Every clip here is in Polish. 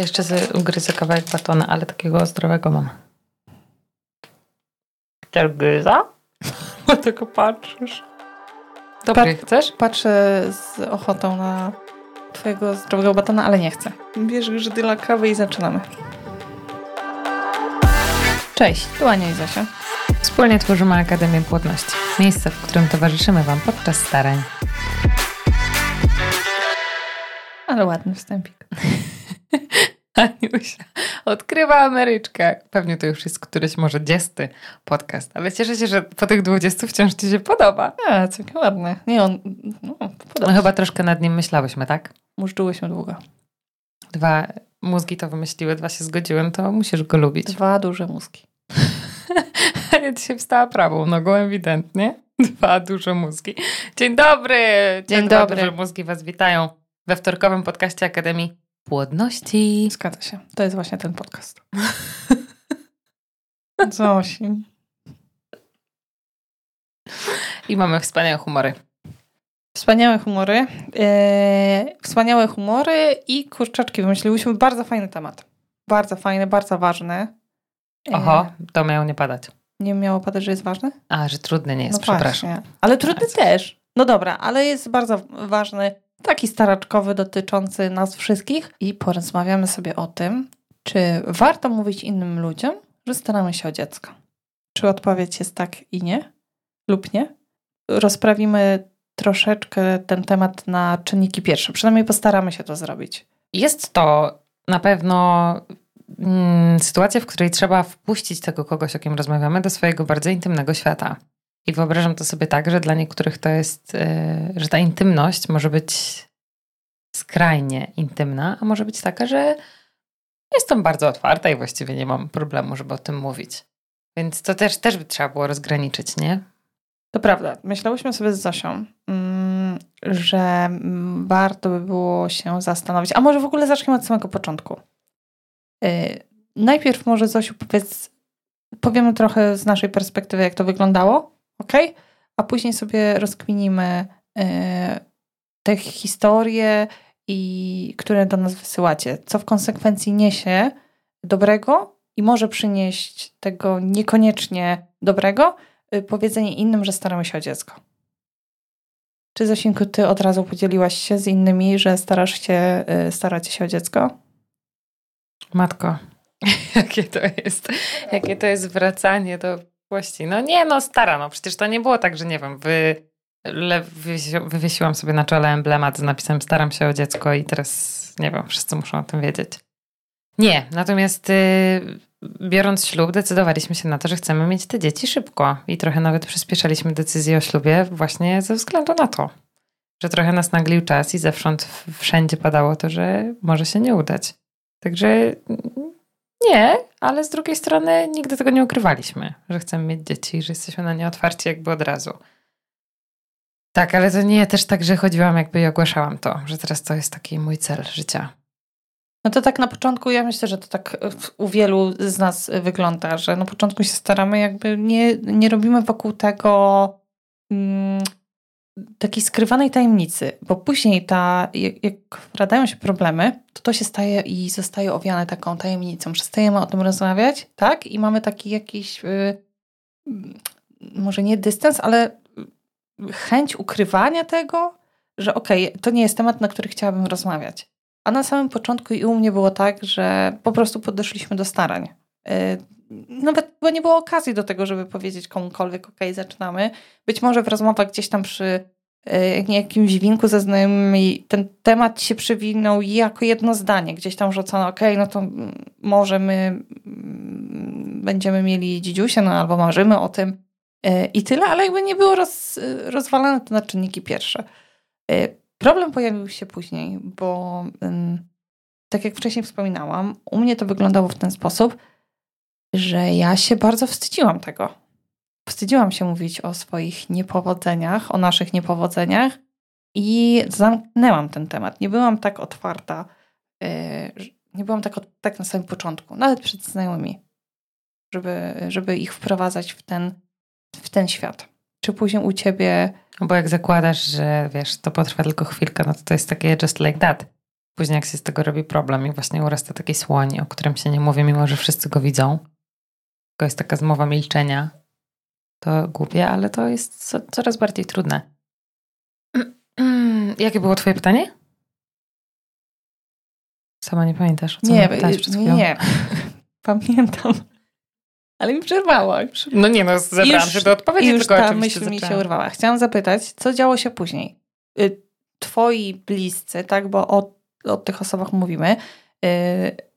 Jeszcze ugryzę kawałek batona, ale takiego zdrowego mam. Chcesz gryza? Bo tylko patrzysz. Dobry, Pat- chcesz? Patrzę z ochotą na twojego zdrowego batona, ale nie chcę. Bierz grzydyla kawy i zaczynamy. Cześć, tu Ania i Zosia. Wspólnie tworzymy Akademię Płodności. Miejsce, w którym towarzyszymy Wam podczas starań. Ale ładny wstępik. Aniusia odkrywa Ameryczkę. Pewnie to już jest któryś może dziesty podcast, ale cieszę się, że po tych 20 wciąż Ci się podoba. A, całkiem ładny. Nie, on... No, No chyba troszkę nad nim myślałyśmy, tak? Mużdżyłyśmy długo. Dwa mózgi to wymyśliły, dwa się zgodziły, to musisz go lubić. Dwa duże mózgi. Ja dzisiaj wstała prawą nogą, ewidentnie. Dwa duże mózgi. Dzień dobry! Dzień Dwa dobry. duże mózgi Was witają we wtorkowym podcaście Akademii Płodności. Zgadza się. To jest właśnie ten podcast. Zosi. I mamy wspaniałe humory. Wspaniałe humory. E, wspaniałe humory i kurczaczki. Wymyśliłyśmy bardzo fajny temat. Bardzo fajny, bardzo ważny. E, Oho, to miało nie padać. Nie miało padać, że jest ważny? A, że trudny nie jest, no przepraszam. Właśnie. Ale trudny Bardzo. też. No dobra, ale jest bardzo ważny, taki staraczkowy, dotyczący nas wszystkich i porozmawiamy sobie o tym, czy warto mówić innym ludziom, że staramy się o dziecko. Czy odpowiedź jest tak i nie? Lub nie? Rozprawimy troszeczkę ten temat na czynniki pierwsze. Przynajmniej postaramy się to zrobić. Jest to na pewno mm, sytuacja, w której trzeba wpuścić tego kogoś, o kim rozmawiamy, do swojego bardzo intymnego świata. I wyobrażam to sobie tak, że dla niektórych to jest, e, że ta intymność może być skrajnie intymna, a może być taka, że jestem bardzo otwarta i właściwie nie mam problemu, żeby o tym mówić. Więc to też, też by trzeba było rozgraniczyć, nie? To prawda. Myślałyśmy sobie z Zosią, mm, że warto by było się zastanowić. A może w ogóle zaczniemy od samego początku. Yy, najpierw może Zosiu powiedz, powiemy trochę z naszej perspektywy, jak to wyglądało, ok? A później sobie rozkminimy yy, te historie, i, które do nas wysyłacie. Co w konsekwencji niesie dobrego i może przynieść tego niekoniecznie dobrego, y, powiedzenie innym, że staramy się o dziecko. Czy Zosinku, ty od razu podzieliłaś się z innymi, że starasz się, y, staracie się o dziecko? Matko, jakie to jest, jakie to jest wracanie do przeszłości. No nie, no stara, no przecież to nie było tak, że nie wiem, wy, le, wywiesi- wywiesiłam sobie na czole emblemat z napisem staram się o dziecko i teraz, nie wiem, wszyscy muszą o tym wiedzieć. Nie, natomiast y, biorąc ślub decydowaliśmy się na to, że chcemy mieć te dzieci szybko i trochę nawet przyspieszaliśmy decyzję o ślubie właśnie ze względu na to, że trochę nas naglił czas i zewsząd wszędzie padało to, że może się nie udać. Także nie, ale z drugiej strony nigdy tego nie ukrywaliśmy, że chcemy mieć dzieci i że jesteśmy na nie otwarci jakby od razu. Tak, ale to nie też tak, że chodziłam jakby i ogłaszałam to, że teraz to jest taki mój cel życia. No to tak na początku, ja myślę, że to tak u wielu z nas wygląda, że na początku się staramy, jakby nie, nie robimy wokół tego mm, takiej skrywanej tajemnicy, bo później ta, jak, jak się problemy, to to się staje i zostaje owiane taką tajemnicą. Przestajemy o tym rozmawiać, tak? I mamy taki jakiś, y, mm, może nie dystans, ale chęć ukrywania tego, że okej, to nie jest temat, na który chciałabym rozmawiać. A na samym początku i u mnie było tak, że po prostu podeszliśmy do starań. Yy, Nawet nie było okazji do tego, żeby powiedzieć komukolwiek, ok, zaczynamy. Być może w rozmowach gdzieś tam przy yy, jakimś winku ze znajomymi ten temat się przewinął jako jedno zdanie. Gdzieś tam rzucono, ok, no to mm, może my mm, będziemy mieli dzidziusia, no albo marzymy o tym yy, i tyle, ale jakby nie było roz, rozwalane to na czynniki pierwsze. Yy, Problem pojawił się później, bo ym, tak jak wcześniej wspominałam, u mnie to wyglądało w ten sposób, że ja się bardzo wstydziłam tego. Wstydziłam się mówić o swoich niepowodzeniach, o naszych niepowodzeniach i zamknęłam ten temat. Nie byłam tak otwarta, yy, nie byłam tak, tak na samym początku, nawet przed znajomymi, żeby, żeby ich wprowadzać w ten, w ten świat. Czy później u ciebie No bo jak zakładasz, że wiesz, to potrwa tylko chwilkę, no to to jest takie just like that. później jak się z tego robi problem i właśnie urasta taki słoń, o którym się nie mówi, mimo że wszyscy go widzą. To jest taka zmowa milczenia. To głupie, ale to jest co, coraz bardziej trudne. Jakie było twoje pytanie? Sama nie pamiętasz, co nie, przed chwilą? Nie, pamiętam. Ale mi przerwałaś. No nie, no zebrałam się do odpowiedzi, już tylko ta myśl mi się urwała. Chciałam zapytać, co działo się później? Y, twoi bliscy, tak, bo o, o tych osobach mówimy, yy,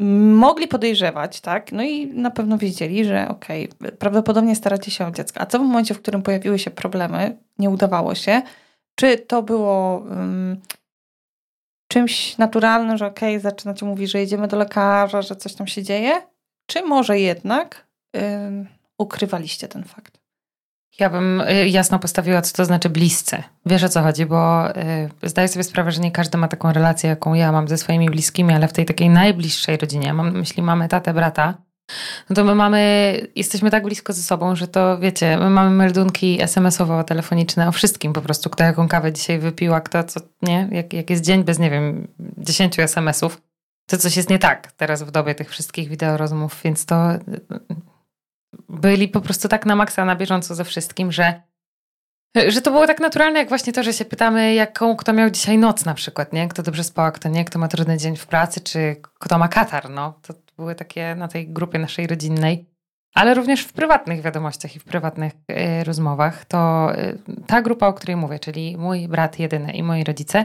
mogli podejrzewać, tak, no i na pewno wiedzieli, że okej, okay, prawdopodobnie staracie się o dziecko. A co w momencie, w którym pojawiły się problemy, nie udawało się, czy to było czymś naturalnym, że okej, okay, zaczynacie mówić, że jedziemy do lekarza, że coś tam się dzieje? Czy może jednak ukrywaliście ten fakt? Ja bym y, jasno postawiła, co to znaczy bliscy. Wiesz o co chodzi, bo y, zdaję sobie sprawę, że nie każdy ma taką relację, jaką ja mam ze swoimi bliskimi, ale w tej takiej najbliższej rodzinie, mam na myśli mamy, tatę, brata, no to my mamy, jesteśmy tak blisko ze sobą, że to wiecie, my mamy meldunki SMS-owo-telefoniczne o wszystkim po prostu, kto jaką kawę dzisiaj wypiła, kto co, nie, jak, jak jest dzień bez, nie wiem, dziesięciu SMS-ów, to coś jest nie tak teraz w dobie tych wszystkich wideorozmów, więc to byli po prostu tak na maksa na bieżąco ze wszystkim, że, że to było tak naturalne, jak właśnie to, że się pytamy, jaką kto miał dzisiaj noc na przykład, nie? Kto dobrze spał, kto nie, kto ma trudny dzień w pracy, czy kto ma katar, no. To były takie na tej grupie naszej rodzinnej. Ale również w prywatnych wiadomościach i w prywatnych y, rozmowach, to y, ta grupa, o której mówię, czyli mój brat jedyny i moi rodzice,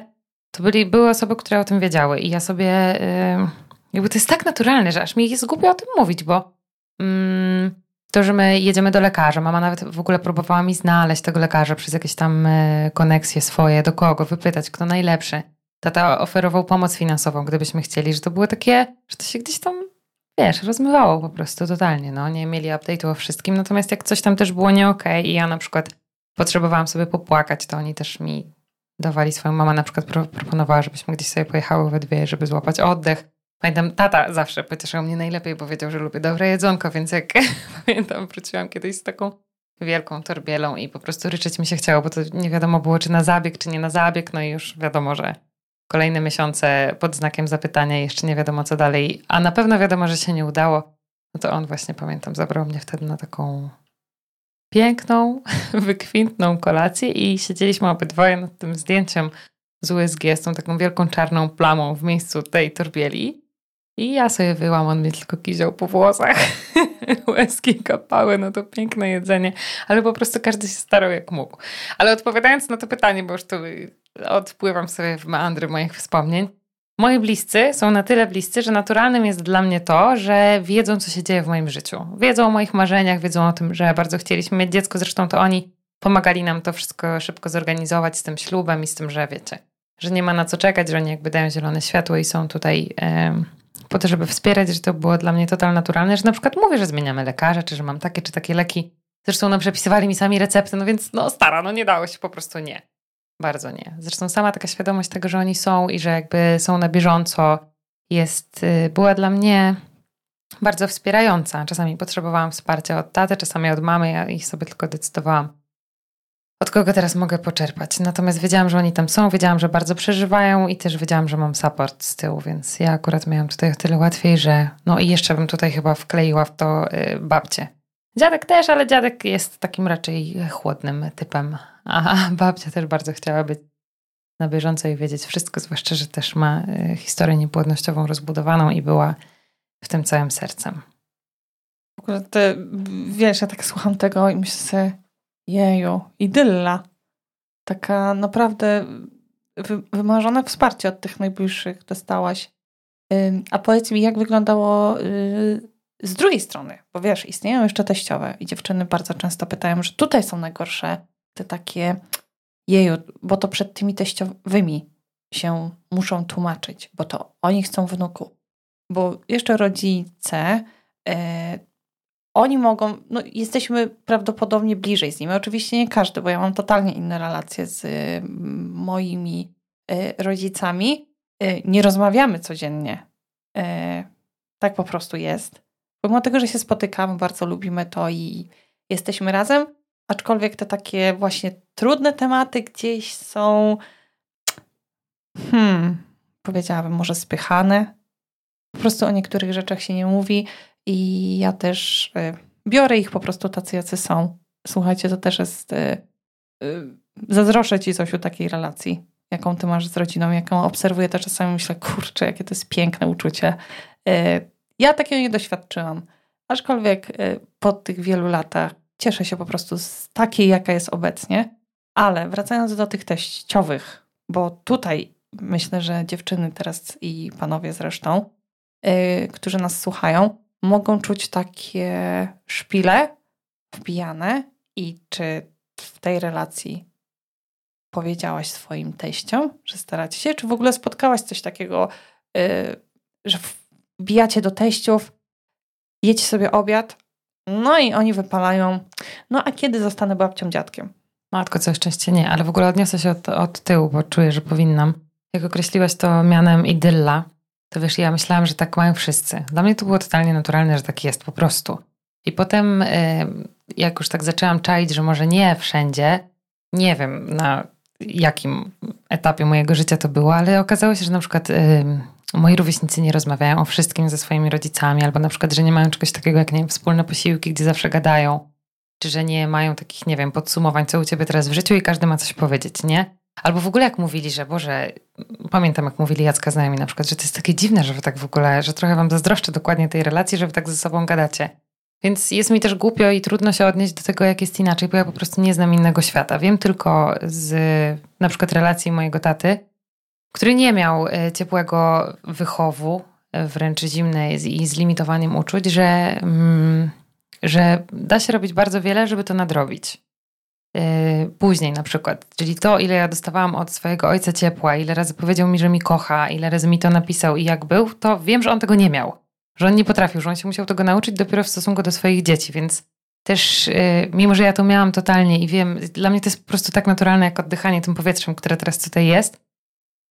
to byli, były osoby, które o tym wiedziały. I ja sobie, y, jakby to jest tak naturalne, że aż mi jest głupio o tym mówić, bo mm, to, że my jedziemy do lekarza. Mama nawet w ogóle próbowała mi znaleźć tego lekarza przez jakieś tam e, koneksje swoje, do kogo, wypytać, kto najlepszy. Tata oferował pomoc finansową, gdybyśmy chcieli, że to było takie, że to się gdzieś tam, wiesz, rozmywało po prostu totalnie, no. Nie mieli update'u o wszystkim, natomiast jak coś tam też było nie okej okay i ja na przykład potrzebowałam sobie popłakać, to oni też mi dawali swoją mama na przykład proponowała, żebyśmy gdzieś sobie pojechały we dwie, żeby złapać oddech. Pamiętam, tata zawsze pocieszał mnie najlepiej, powiedział, że lubię dobre jedzonko, więc jak pamiętam, wróciłam kiedyś z taką wielką torbielą i po prostu ryczeć mi się chciało, bo to nie wiadomo było, czy na zabieg, czy nie na zabieg, no i już wiadomo, że kolejne miesiące pod znakiem zapytania jeszcze nie wiadomo co dalej, a na pewno wiadomo, że się nie udało. No to on właśnie, pamiętam, zabrał mnie wtedy na taką piękną, wykwintną kolację i siedzieliśmy obydwoje nad tym zdjęciem z USG z tą taką wielką czarną plamą w miejscu tej torbieli. I ja sobie wyłam, on mnie tylko kiział po włosach. Łezki kapały, no to piękne jedzenie. Ale po prostu każdy się starał jak mógł. Ale odpowiadając na to pytanie, bo już tu odpływam sobie w meandry moich wspomnień. Moi bliscy są na tyle bliscy, że naturalnym jest dla mnie to, że wiedzą, co się dzieje w moim życiu. Wiedzą o moich marzeniach, wiedzą o tym, że bardzo chcieliśmy mieć dziecko. Zresztą to oni pomagali nam to wszystko szybko zorganizować z tym ślubem i z tym, że wiecie, że nie ma na co czekać, że oni jakby dają zielone światło i są tutaj po to, żeby wspierać, że to było dla mnie totalnie naturalne, że na przykład mówię, że zmieniamy lekarza, czy że mam takie, czy takie leki. Zresztą no, przepisywali mi sami recepty, no więc no stara, no nie dało się, po prostu nie. Bardzo nie. Zresztą sama taka świadomość tego, że oni są i że jakby są na bieżąco jest, y, była dla mnie bardzo wspierająca. Czasami potrzebowałam wsparcia od taty, czasami od mamy, ja ich sobie tylko decydowałam od kogo teraz mogę poczerpać. Natomiast wiedziałam, że oni tam są, wiedziałam, że bardzo przeżywają i też wiedziałam, że mam support z tyłu, więc ja akurat miałam tutaj o tyle łatwiej, że no i jeszcze bym tutaj chyba wkleiła w to y, babcię. Dziadek też, ale dziadek jest takim raczej chłodnym typem, a babcia też bardzo chciała być na bieżąco i wiedzieć wszystko, zwłaszcza, że też ma y, historię niepłodnościową rozbudowaną i była w tym całym sercem. W ogóle wiesz, ja tak słucham tego i myślę sobie, Jeju, idylla. Taka naprawdę wy, wymarzone wsparcie od tych najbliższych dostałaś. A powiedz mi, jak wyglądało y, z drugiej strony? Bo wiesz, istnieją jeszcze teściowe i dziewczyny bardzo często pytają, że tutaj są najgorsze te takie jeju, bo to przed tymi teściowymi się muszą tłumaczyć, bo to oni chcą wnuku. Bo jeszcze rodzice e, oni mogą, no jesteśmy prawdopodobnie bliżej z nimi. Oczywiście nie każdy, bo ja mam totalnie inne relacje z mm, moimi y, rodzicami. Y, nie rozmawiamy codziennie. Y, tak po prostu jest. Pomimo tego, że się spotykamy, bardzo lubimy to i jesteśmy razem, aczkolwiek te takie właśnie trudne tematy gdzieś są. Hmm, powiedziałabym może spychane. Po prostu o niektórych rzeczach się nie mówi i ja też y, biorę ich po prostu tacy, jacy są. Słuchajcie, to też jest... Y, y, zazdroszczę ci o takiej relacji, jaką ty masz z rodziną, jaką obserwuję, to czasami myślę, kurczę, jakie to jest piękne uczucie. Ja takiego nie doświadczyłam. Aczkolwiek po tych wielu latach cieszę się po prostu z takiej, jaka jest obecnie. Ale wracając do tych teściowych, bo tutaj myślę, że dziewczyny teraz i panowie zresztą, którzy nas słuchają, mogą czuć takie szpile wbijane i czy w tej relacji powiedziałaś swoim teściom, że staracie się, czy w ogóle spotkałaś coś takiego, yy, że wbijacie do teściów, jecie sobie obiad, no i oni wypalają, no a kiedy zostanę babcią, dziadkiem? Matko, co szczęście nie, ale w ogóle odniosę się od, od tyłu, bo czuję, że powinnam. Jak określiłaś to mianem idylla, to wiesz, ja myślałam, że tak mają wszyscy. Dla mnie to było totalnie naturalne, że tak jest po prostu. I potem, y, jak już tak zaczęłam czaić, że może nie wszędzie, nie wiem na jakim etapie mojego życia to było, ale okazało się, że na przykład y, moi rówieśnicy nie rozmawiają o wszystkim ze swoimi rodzicami, albo na przykład, że nie mają czegoś takiego jak, nie wiem, wspólne posiłki, gdzie zawsze gadają, czy że nie mają takich, nie wiem, podsumowań, co u ciebie teraz w życiu i każdy ma coś powiedzieć, nie? Albo w ogóle jak mówili, że Boże, pamiętam jak mówili Jacka znajomi na przykład, że to jest takie dziwne, że wy tak w ogóle, że trochę wam zazdroszczę dokładnie tej relacji, że wy tak ze sobą gadacie. Więc jest mi też głupio i trudno się odnieść do tego, jak jest inaczej, bo ja po prostu nie znam innego świata. Wiem tylko z na przykład relacji mojego taty, który nie miał e, ciepłego wychowu, e, wręcz zimnej i z limitowaniem uczuć, że, mm, że da się robić bardzo wiele, żeby to nadrobić. E, później na przykład, czyli to, ile ja dostawałam od swojego ojca ciepła, ile razy powiedział mi, że mi kocha, ile razy mi to napisał i jak był, to wiem, że on tego nie miał. Że on nie potrafił, że on się musiał tego nauczyć dopiero w stosunku do swoich dzieci, więc też, mimo że ja to miałam totalnie i wiem, dla mnie to jest po prostu tak naturalne jak oddychanie tym powietrzem, które teraz tutaj jest,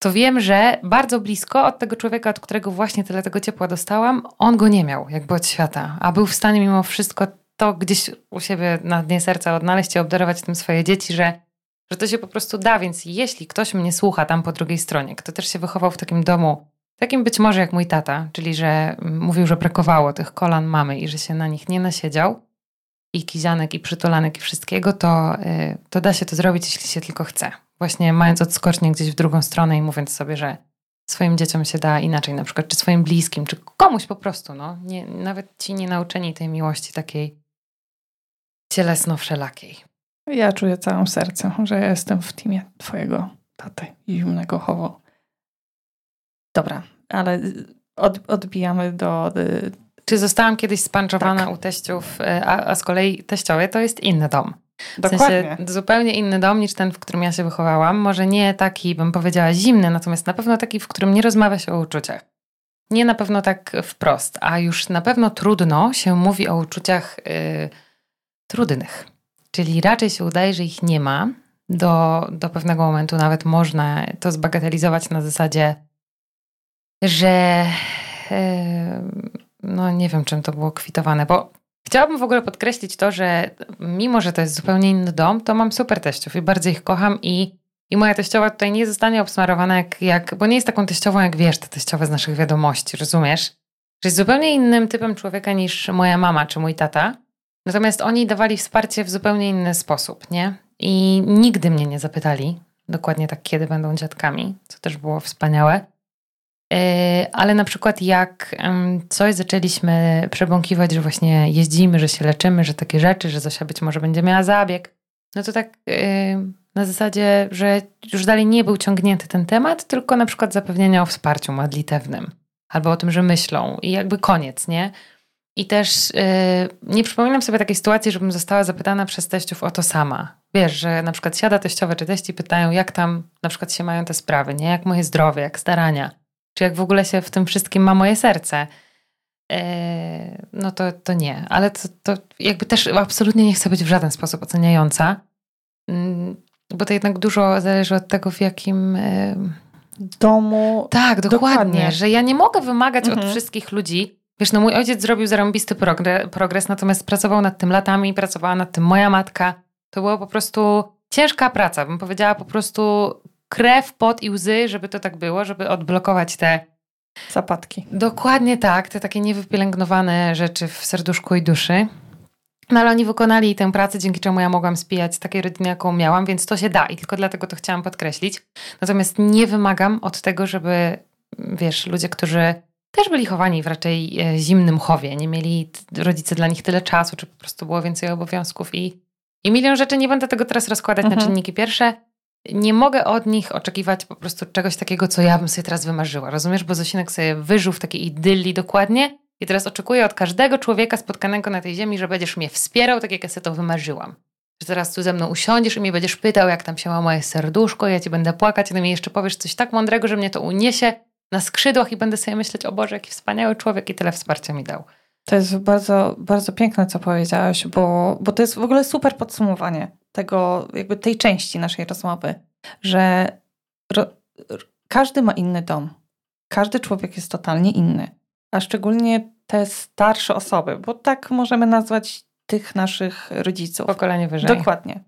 to wiem, że bardzo blisko od tego człowieka, od którego właśnie tyle tego ciepła dostałam, on go nie miał, jakby od świata, a był w stanie mimo wszystko to gdzieś u siebie na dnie serca odnaleźć i obdarować tym swoje dzieci, że, że to się po prostu da. Więc jeśli ktoś mnie słucha tam po drugiej stronie, kto też się wychował w takim domu, takim być może jak mój tata, czyli że mówił, że brakowało tych kolan mamy i że się na nich nie nasiedział, i kizianek, i przytulanek, i wszystkiego, to, y, to da się to zrobić, jeśli się tylko chce właśnie mając odskocznie gdzieś w drugą stronę i mówiąc sobie, że swoim dzieciom się da inaczej, na przykład, czy swoim bliskim, czy komuś po prostu, no. Nie, nawet ci nie nauczeni tej miłości takiej cielesno-wszelakiej. Ja czuję całym sercem, że ja jestem w teamie twojego taty zimnego chowo. Dobra, ale od, odbijamy do... Czy zostałam kiedyś spanczowana tak. u teściów, e, a, a z kolei teściowie to jest inny dom. Dokładnie. W sensie zupełnie inny dom niż ten, w którym ja się wychowałam. Może nie taki, bym powiedziała, zimny, natomiast na pewno taki, w którym nie rozmawia się o uczuciach. Nie na pewno tak wprost, a już na pewno trudno się mówi o uczuciach yy, trudnych. Czyli raczej się udaje, że ich nie ma. Do, do pewnego momentu nawet można to zbagatelizować na zasadzie, że yy, no nie wiem, czym to było kwitowane, bo Chciałabym w ogóle podkreślić to, że mimo, że to jest zupełnie inny dom, to mam super teściów i bardzo ich kocham i, i moja teściowa tutaj nie zostanie obsmarowana jak, jak, bo nie jest taką teściową jak wiesz, te teściowe z naszych wiadomości, rozumiesz? Że jest zupełnie innym typem człowieka niż moja mama czy mój tata. Natomiast oni dawali wsparcie w zupełnie inny sposób, nie? I nigdy mnie nie zapytali dokładnie tak, kiedy będą dziadkami, co też było wspaniałe. E, ale na przykład jak coś zaczęliśmy przebąkiwać, że właśnie jeździmy, że się leczymy, że takie rzeczy, że Zosia być może będzie miała zabieg, no to tak e, na zasadzie, że już dalej nie był ciągnięty ten temat, tylko na przykład zapewnienia o wsparciu modlitewnym albo o tym, że myślą i jakby koniec, nie? I też yy, nie przypominam sobie takiej sytuacji, żebym została zapytana przez teściów o to sama. Wiesz, że na przykład siada teściowe czy teści pytają, jak tam na przykład się mają te sprawy, nie? Jak moje zdrowie, jak starania czy jak w ogóle się w tym wszystkim ma moje serce. E, no to, to nie, ale to, to jakby też absolutnie nie chcę być w żaden sposób oceniająca, mm, bo to jednak dużo zależy od tego, w jakim e, domu. Tak, dokładnie, dokładnie. że ja nie mogę wymagać mhm. od wszystkich ludzi. Wiesz, no mój ojciec zrobił zarąbisty progres, progres, natomiast pracował nad tym latami, pracowała nad tym moja matka. To była po prostu ciężka praca, bym powiedziała po prostu krew, pot i łzy, żeby to tak było, żeby odblokować te zapadki. Dokładnie tak, te takie niewypielęgnowane rzeczy w serduszku i duszy. No ale oni wykonali tę pracę, dzięki czemu ja mogłam spijać z takiej rodziny, jaką miałam, więc to się da i tylko dlatego to chciałam podkreślić. Natomiast nie wymagam od tego, żeby, wiesz, ludzie, którzy też byli chowani w raczej e, zimnym chowie, nie mieli rodzice dla nich tyle czasu, czy po prostu było więcej obowiązków i, i milion rzeczy, nie będę tego teraz rozkładać mhm. na czynniki pierwsze. Nie mogę od nich oczekiwać po prostu czegoś takiego, co ja bym sobie teraz wymarzyła. Rozumiesz? Bo Zosinek sobie wyżył w takiej idylli dokładnie i teraz oczekuję od każdego człowieka spotkanego na tej ziemi, że będziesz mnie wspierał, tak jak ja sobie to wymarzyłam. Że teraz tu ze mną usiądziesz i mnie będziesz pytał, jak tam się ma moje serduszko, ja ci będę płakać, i ty mi jeszcze powiesz coś tak mądrego, że mnie to uniesie na skrzydłach i będę sobie myśleć, o Boże, jaki wspaniały człowiek i tyle wsparcia mi dał. To jest bardzo, bardzo piękne, co powiedziałaś, bo, bo to jest w ogóle super podsumowanie tego, jakby tej części naszej rozmowy, że ro, każdy ma inny dom. Każdy człowiek jest totalnie inny a szczególnie te starsze osoby, bo tak możemy nazwać tych naszych rodziców. Pokolenie wyżej. Dokładnie.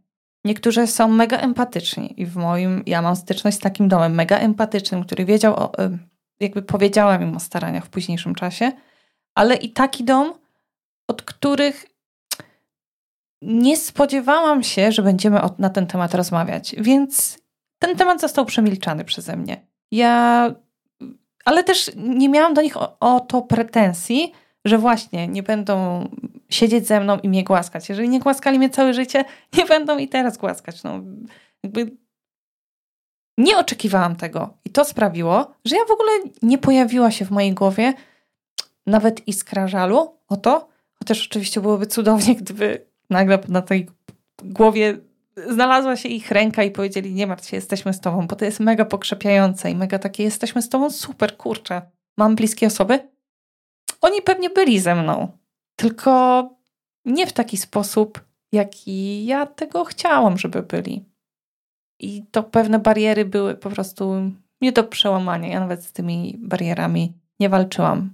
Niektórzy są mega empatyczni i w moim, ja mam styczność z takim domem mega empatycznym, który wiedział, o, jakby powiedziałam im o staraniach w późniejszym czasie, ale i taki dom, od których nie spodziewałam się, że będziemy na ten temat rozmawiać, więc ten temat został przemilczany przeze mnie. Ja ale też nie miałam do nich o, o, to pretensji, że właśnie nie będą siedzieć ze mną i mnie głaskać. Jeżeli nie głaskali mnie całe życie, nie będą i teraz głaskać. No, jakby nie oczekiwałam tego. I to sprawiło, że ja w ogóle nie pojawiła się w mojej głowie nawet iskra żalu o to, chociaż oczywiście byłoby cudownie, gdyby nagle na tej głowie znalazła się ich ręka i powiedzieli, nie martw się, jesteśmy z tobą, bo to jest mega pokrzepiające i mega takie, jesteśmy z tobą, super, kurczę, mam bliskie osoby. Oni pewnie byli ze mną, tylko nie w taki sposób, jaki ja tego chciałam, żeby byli. I to pewne bariery były po prostu nie do przełamania. Ja nawet z tymi barierami nie walczyłam.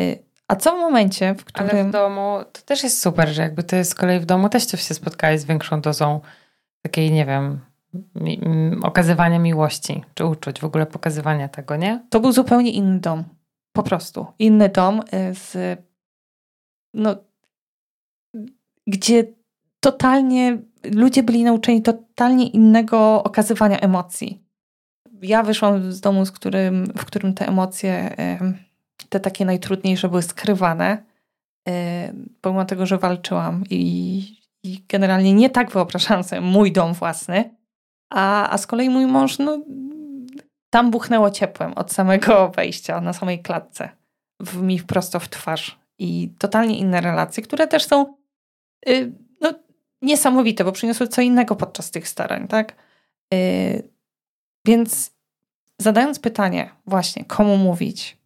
Y, a co w momencie, w którym... Ale w domu to też jest super, że jakby ty z kolei w domu też się spotkałeś z większą dozą takiej, nie wiem, mi, okazywania miłości, czy uczuć, w ogóle pokazywania tego, nie? To był zupełnie inny dom. Po prostu. Inny dom y, z. No. Gdzie totalnie ludzie byli nauczeni totalnie innego okazywania emocji. Ja wyszłam z domu, z którym, w którym te emocje, te takie najtrudniejsze, były skrywane, pomimo tego, że walczyłam i i generalnie nie tak wyobrażałam sobie mój dom własny, a, a z kolei mój mąż, no tam buchnęło ciepłem od samego wejścia, na samej klatce, w mi prosto w twarz. I totalnie inne relacje, które też są y, niesamowite, bo przyniosły co innego podczas tych starań, tak? Y, więc zadając pytanie właśnie, komu mówić,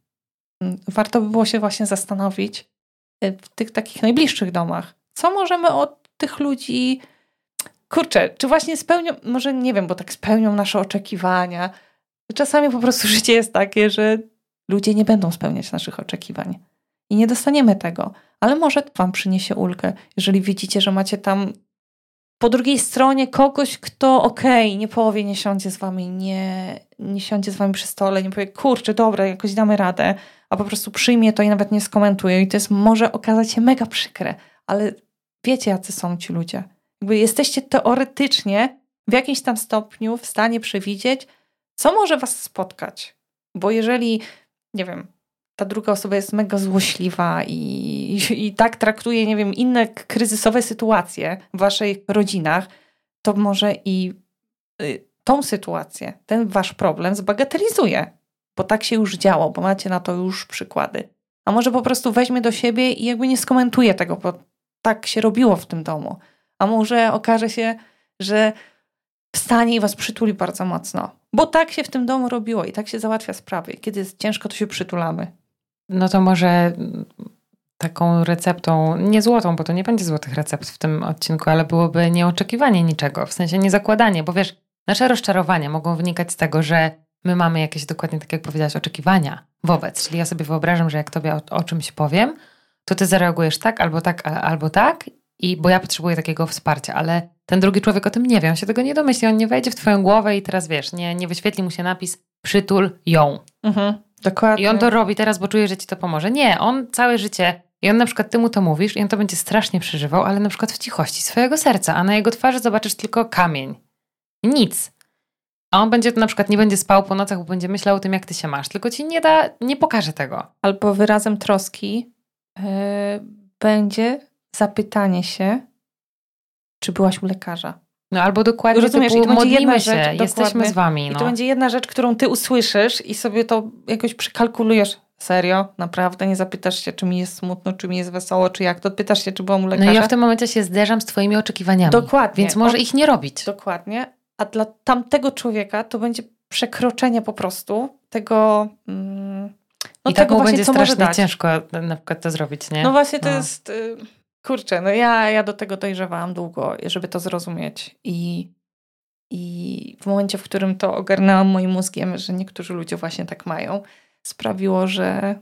mm, warto by było się właśnie zastanowić y, w tych takich najbliższych domach, co możemy od tych ludzi, kurczę, czy właśnie spełnią, może nie wiem, bo tak spełnią nasze oczekiwania. Czasami po prostu życie jest takie, że ludzie nie będą spełniać naszych oczekiwań i nie dostaniemy tego, ale może Wam przyniesie ulgę, jeżeli widzicie, że macie tam po drugiej stronie kogoś, kto okej, okay, nie powie, nie siądzie z Wami, nie, nie siądzie z Wami przy stole, nie powie, kurczę, dobra, jakoś damy radę, a po prostu przyjmie to i nawet nie skomentuje i to jest może okazać się mega przykre, ale wiecie, jacy są ci ludzie. Jakby jesteście teoretycznie w jakimś tam stopniu w stanie przewidzieć, co może was spotkać. Bo jeżeli, nie wiem, ta druga osoba jest mega złośliwa i, i, i tak traktuje, nie wiem, inne kryzysowe sytuacje w waszych rodzinach, to może i y, tą sytuację, ten wasz problem zbagatelizuje, bo tak się już działo, bo macie na to już przykłady. A może po prostu weźmie do siebie i jakby nie skomentuje tego, bo tak się robiło w tym domu. A może okaże się, że wstanie i was przytuli bardzo mocno. Bo tak się w tym domu robiło i tak się załatwia sprawy. Kiedy jest ciężko, to się przytulamy. No to może taką receptą, nie złotą, bo to nie będzie złotych recept w tym odcinku, ale byłoby nieoczekiwanie niczego, w sensie nie zakładanie, bo wiesz, nasze rozczarowania mogą wynikać z tego, że my mamy jakieś dokładnie, tak jak powiedziałaś, oczekiwania wobec. Czyli ja sobie wyobrażam, że jak tobie o, o czymś powiem, to ty zareagujesz tak, albo tak, albo tak, i bo ja potrzebuję takiego wsparcia, ale ten drugi człowiek o tym nie wie, on się tego nie domyśli, on nie wejdzie w twoją głowę i teraz wiesz, nie, nie wyświetli mu się napis przytul ją. Mhm, dokładnie. I on to robi teraz, bo czuje, że ci to pomoże. Nie, on całe życie i on na przykład ty mu to mówisz i on to będzie strasznie przeżywał, ale na przykład w cichości swojego serca, a na jego twarzy zobaczysz tylko kamień. Nic. A on będzie na przykład nie będzie spał po nocach, bo będzie myślał o tym, jak ty się masz, tylko ci nie da, nie pokaże tego. Albo wyrazem troski yy, będzie zapytanie się, czy byłaś u lekarza. No albo dokładnie Rozumiesz, typu, i to będzie jedna się, rzecz, jesteśmy z wami. I No. to będzie jedna rzecz, którą ty usłyszysz i sobie to jakoś przekalkulujesz. Serio? Naprawdę? Nie zapytasz się, czy mi jest smutno, czy mi jest wesoło, czy jak? To pytasz się, czy byłam u no lekarza? i ja w tym momencie się zderzam z twoimi oczekiwaniami. Dokładnie. Więc może O- ich nie robić. Dokładnie. A dla tamtego człowieka to będzie przekroczenie po prostu tego, mm, no I tak tego mu właśnie, będzie strasznie ciężko na przykład to zrobić, nie? No właśnie to No. jest, y, kurczę, no ja, ja do tego dojrzewałam długo, żeby to zrozumieć i, i w momencie, w którym to ogarnęłam moim mózgiem, że niektórzy ludzie właśnie tak mają, sprawiło, że,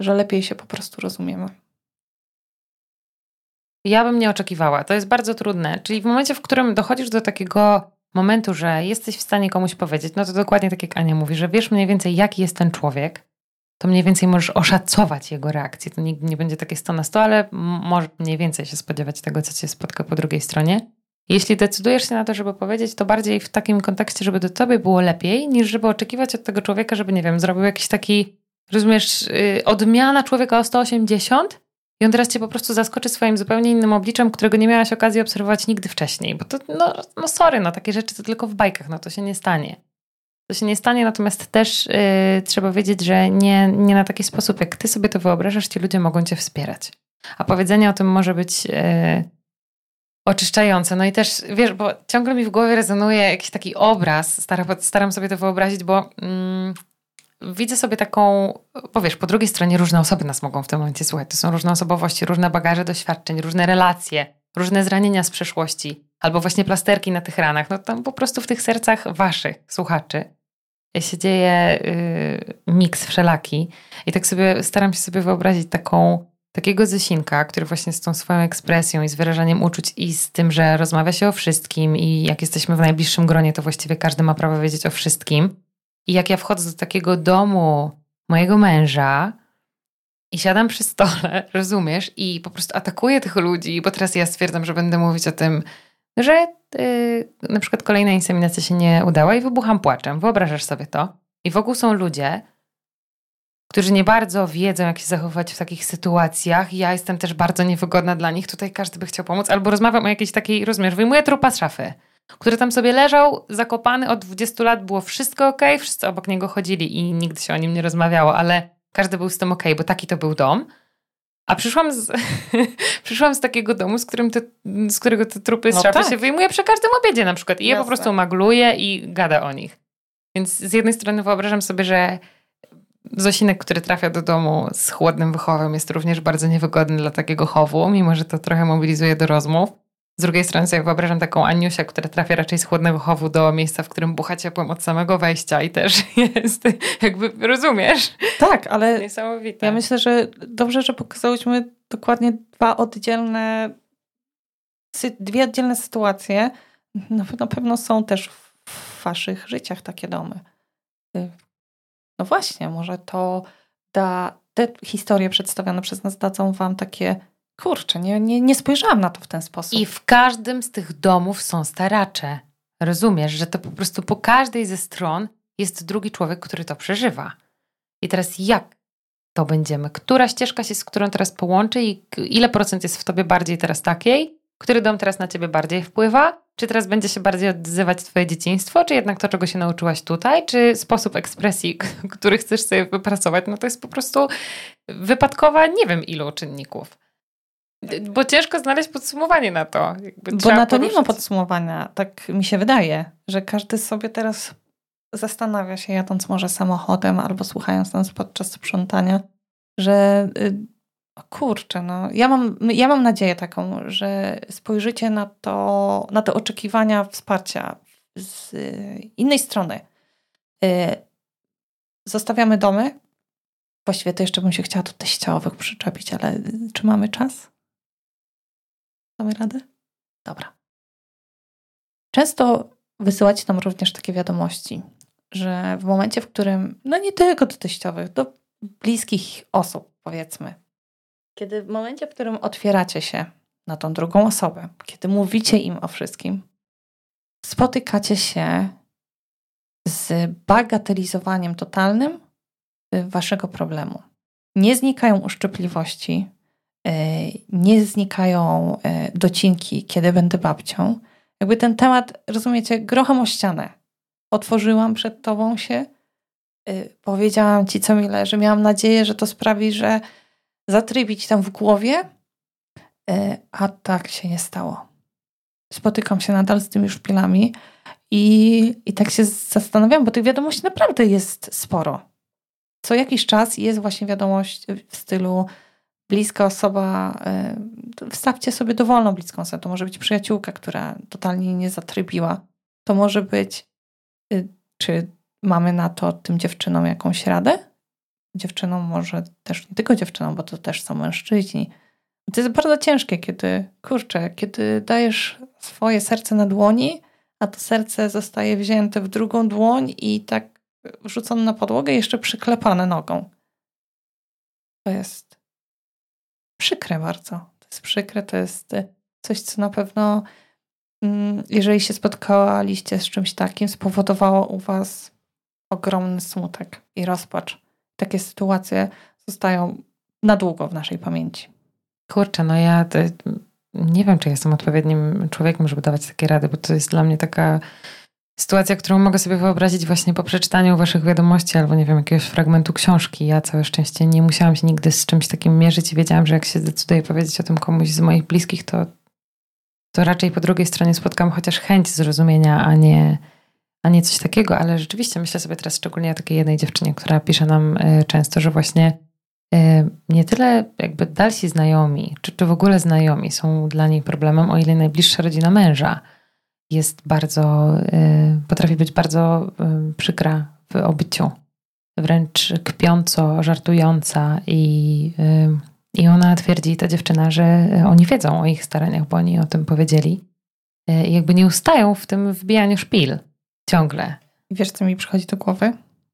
że lepiej się po prostu rozumiemy. Ja bym nie oczekiwała. To jest bardzo trudne. Czyli w momencie, w którym dochodzisz do takiego momentu, że jesteś w stanie komuś powiedzieć, no to dokładnie tak jak Ania mówi, że wiesz mniej więcej, jaki jest ten człowiek, to mniej więcej możesz oszacować jego reakcję. To nigdy nie będzie takie 100 na 100, ale m- możesz mniej więcej się spodziewać tego, co cię spotka po drugiej stronie. Jeśli decydujesz się na to, żeby powiedzieć, to bardziej w takim kontekście, żeby do tobie było lepiej, niż żeby oczekiwać od tego człowieka, żeby, nie wiem, zrobił jakiś taki, rozumiesz, yy, odmiana człowieka o 180 i on teraz cię po prostu zaskoczy swoim zupełnie innym obliczem, którego nie miałaś okazji obserwować nigdy wcześniej. Bo to, no, no sorry, no takie rzeczy to tylko w bajkach, no to się nie stanie. To się nie stanie, natomiast też yy, trzeba wiedzieć, że nie, nie na taki sposób, jak ty sobie to wyobrażasz, ci ludzie mogą cię wspierać. A powiedzenie o tym może być yy, oczyszczające. No i też, wiesz, bo ciągle mi w głowie rezonuje jakiś taki obraz, staram, staram sobie to wyobrazić, bo mm, widzę sobie taką, bo wiesz, po drugiej stronie różne osoby nas mogą w tym momencie słuchać. To są różne osobowości, różne bagaże doświadczeń, różne relacje, różne zranienia z przeszłości, albo właśnie plasterki na tych ranach. No tam po prostu w tych sercach waszych słuchaczy się dzieje yy, miks wszelaki. I tak sobie staram się sobie wyobrazić taką, takiego Zysinka, który właśnie z tą swoją ekspresją i z wyrażaniem uczuć i z tym, że rozmawia się o wszystkim i jak jesteśmy w najbliższym gronie, to właściwie każdy ma prawo wiedzieć o wszystkim. I jak ja wchodzę do takiego domu mojego męża i siadam przy stole, rozumiesz, i po prostu atakuję tych ludzi, bo teraz ja stwierdzam, że będę mówić o tym, że yy, na przykład kolejna inseminacja się nie udała i wybucham płaczem. Wyobrażasz sobie to? I wokół są ludzie, którzy nie bardzo wiedzą, jak się zachowywać w takich sytuacjach. Ja jestem też bardzo niewygodna dla nich. Tutaj każdy by chciał pomóc. Albo rozmawiam o jakiejś takiej, rozumiesz, wyjmuję trupa z szafy, który tam sobie leżał, zakopany od 20 lat, było wszystko ok, wszyscy obok niego chodzili i nigdy się o nim nie rozmawiało, ale każdy był z tym ok, bo taki to był dom. A przyszłam z, przyszłam z takiego domu, z, którym te, z którego te trupy z No szafy tak. się wyjmuje przy każdym obiedzie na przykład. I je po Jasne. prostu magluje i gada o nich. Więc z jednej strony wyobrażam sobie, że Zosinek, który trafia do domu z chłodnym wychowem, jest również bardzo niewygodny dla takiego chowu, mimo że to trochę mobilizuje do rozmów. Z drugiej strony sobie wyobrażam taką Aniusię, która trafia raczej z chłodnego chowu do miejsca, w którym bucha ciepłem od samego wejścia i też jest, jakby, rozumiesz? Tak, ale Niesamowite. ja myślę, że dobrze, że pokazałyśmy dokładnie dwa oddzielne, dwie oddzielne sytuacje. No, na pewno są też w waszych życiach takie domy. Y, No właśnie, może to da, te historie przedstawione przez nas dadzą wam takie, kurczę, nie, nie, nie spojrzałam na to w ten sposób. I w każdym z tych domów są staracze. Rozumiesz, że to po prostu po każdej ze stron jest drugi człowiek, który to przeżywa. I teraz jak to będziemy? Która ścieżka się z którą teraz połączy i ile procent jest w tobie bardziej teraz takiej? Który dom teraz na ciebie bardziej wpływa? Czy teraz będzie się bardziej odzywać twoje dzieciństwo? Czy jednak to, czego się nauczyłaś tutaj? Czy sposób ekspresji, który chcesz sobie wypracować? No to jest po prostu wypadkowa nie wiem ilu czynników. Bo ciężko znaleźć podsumowanie na to. Jakby Bo na to nie ma poruszyć. podsumowania, tak mi się wydaje, że każdy sobie teraz zastanawia się, jadąc może samochodem albo słuchając nas podczas sprzątania, że y, kurczę, no, ja mam, ja mam nadzieję taką, że spojrzycie na to, na te oczekiwania wsparcia z y, innej strony. Y, Zostawiamy domy. Właściwie to jeszcze bym się chciała do teściowych przyczepić, ale czy mamy czas? Damy radę? Dobra. często wysyłacie nam również takie wiadomości, że w momencie, w którym, no nie tylko do teściowych, do bliskich osób, powiedzmy, kiedy w momencie, w którym otwieracie się na tą drugą osobę, kiedy mówicie im o wszystkim, spotykacie się z bagatelizowaniem totalnym waszego problemu. Nie znikają uszczypliwości, nie znikają e, docinki, kiedy będę babcią. Jakby ten temat, rozumiecie, grochem o ścianę. Otworzyłam przed tobą się, e, powiedziałam ci, co mi leży. Miałam nadzieję, że to sprawi, że zatrybić tam w głowie, a tak się nie stało. Spotykam się nadal z tymi szpilami i, i tak się zastanawiam, bo tych wiadomości naprawdę jest sporo. Co jakiś czas jest właśnie wiadomość w stylu bliska osoba, y, wstawcie sobie dowolną bliską osobę. To może być przyjaciółka, która totalnie nie zatrybiła. To może być, y, czy mamy na to tym dziewczynom jakąś radę? Dziewczynom może też nie tylko dziewczynom, bo to też są mężczyźni. To jest bardzo ciężkie, kiedy, kurczę, kiedy dajesz swoje serce na dłoni, a to serce zostaje wzięte w drugą dłoń i tak wrzucone na podłogę jeszcze przyklepane nogą. To jest przykre bardzo. To jest przykre, to jest e, coś, co na pewno, mm, jeżeli się spotkaliście z czymś takim, spowodowało u Was ogromny smutek i rozpacz. Takie sytuacje zostają na długo w naszej pamięci. Kurczę, no ja nie wiem, czy jestem odpowiednim człowiekiem, żeby dawać takie rady, bo to jest dla mnie taka sytuacja, którą mogę sobie wyobrazić właśnie po przeczytaniu waszych wiadomości albo nie wiem, jakiegoś fragmentu książki. Ja całe szczęście nie musiałam się nigdy z czymś takim mierzyć i wiedziałam, że jak się zdecyduję powiedzieć o tym komuś z moich bliskich, to, to raczej po drugiej stronie spotkam chociaż chęć zrozumienia, a nie, a nie coś takiego. Ale rzeczywiście myślę sobie teraz szczególnie o takiej jednej dziewczynie, która pisze nam e, często, że właśnie e, nie tyle jakby dalsi znajomi, czy, czy w ogóle znajomi są dla niej problemem, o ile najbliższa rodzina męża jest bardzo, y, potrafi być bardzo y, przykra w obyciu, wręcz kpiąco, żartująca i, y, i ona twierdzi, ta dziewczyna, że oni wiedzą o ich staraniach, bo oni o tym powiedzieli i jakby nie ustają w tym wbijaniu szpil ciągle. Wiesz, co mi przychodzi do głowy?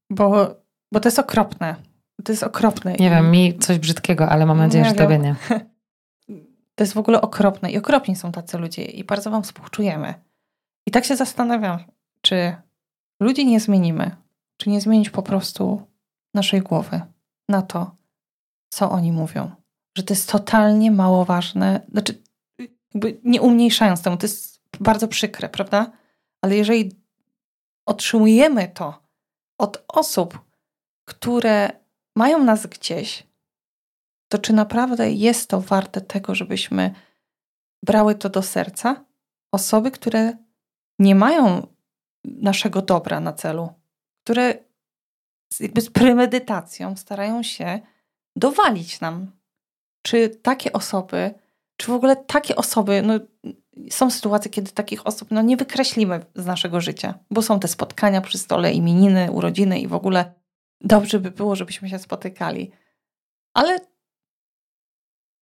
Bo, bo to jest okropne. To jest okropne. Nie wiem, mi coś brzydkiego, ale mam nadzieję, nie że tobie nie. To jest w ogóle okropne i okropni są tacy ludzie i bardzo wam współczujemy. I tak się zastanawiam, czy ludzi nie zmienimy, czy nie zmienić po prostu naszej głowy na to, co oni mówią. Że to jest totalnie mało ważne. Znaczy, jakby nie umniejszając temu, to jest bardzo przykre, prawda? Ale jeżeli otrzymujemy to od osób, które mają nas gdzieś, to czy naprawdę jest to warte tego, żebyśmy brały to do serca? Osoby, które nie mają naszego dobra na celu, które jakby z premedytacją starają się dowalić nam. Czy takie osoby, czy w ogóle takie osoby, no, są sytuacje, kiedy takich osób no, nie wykreślimy z naszego życia, bo są te spotkania przy stole, imieniny, urodziny i w ogóle dobrze by było, żebyśmy się spotykali. Ale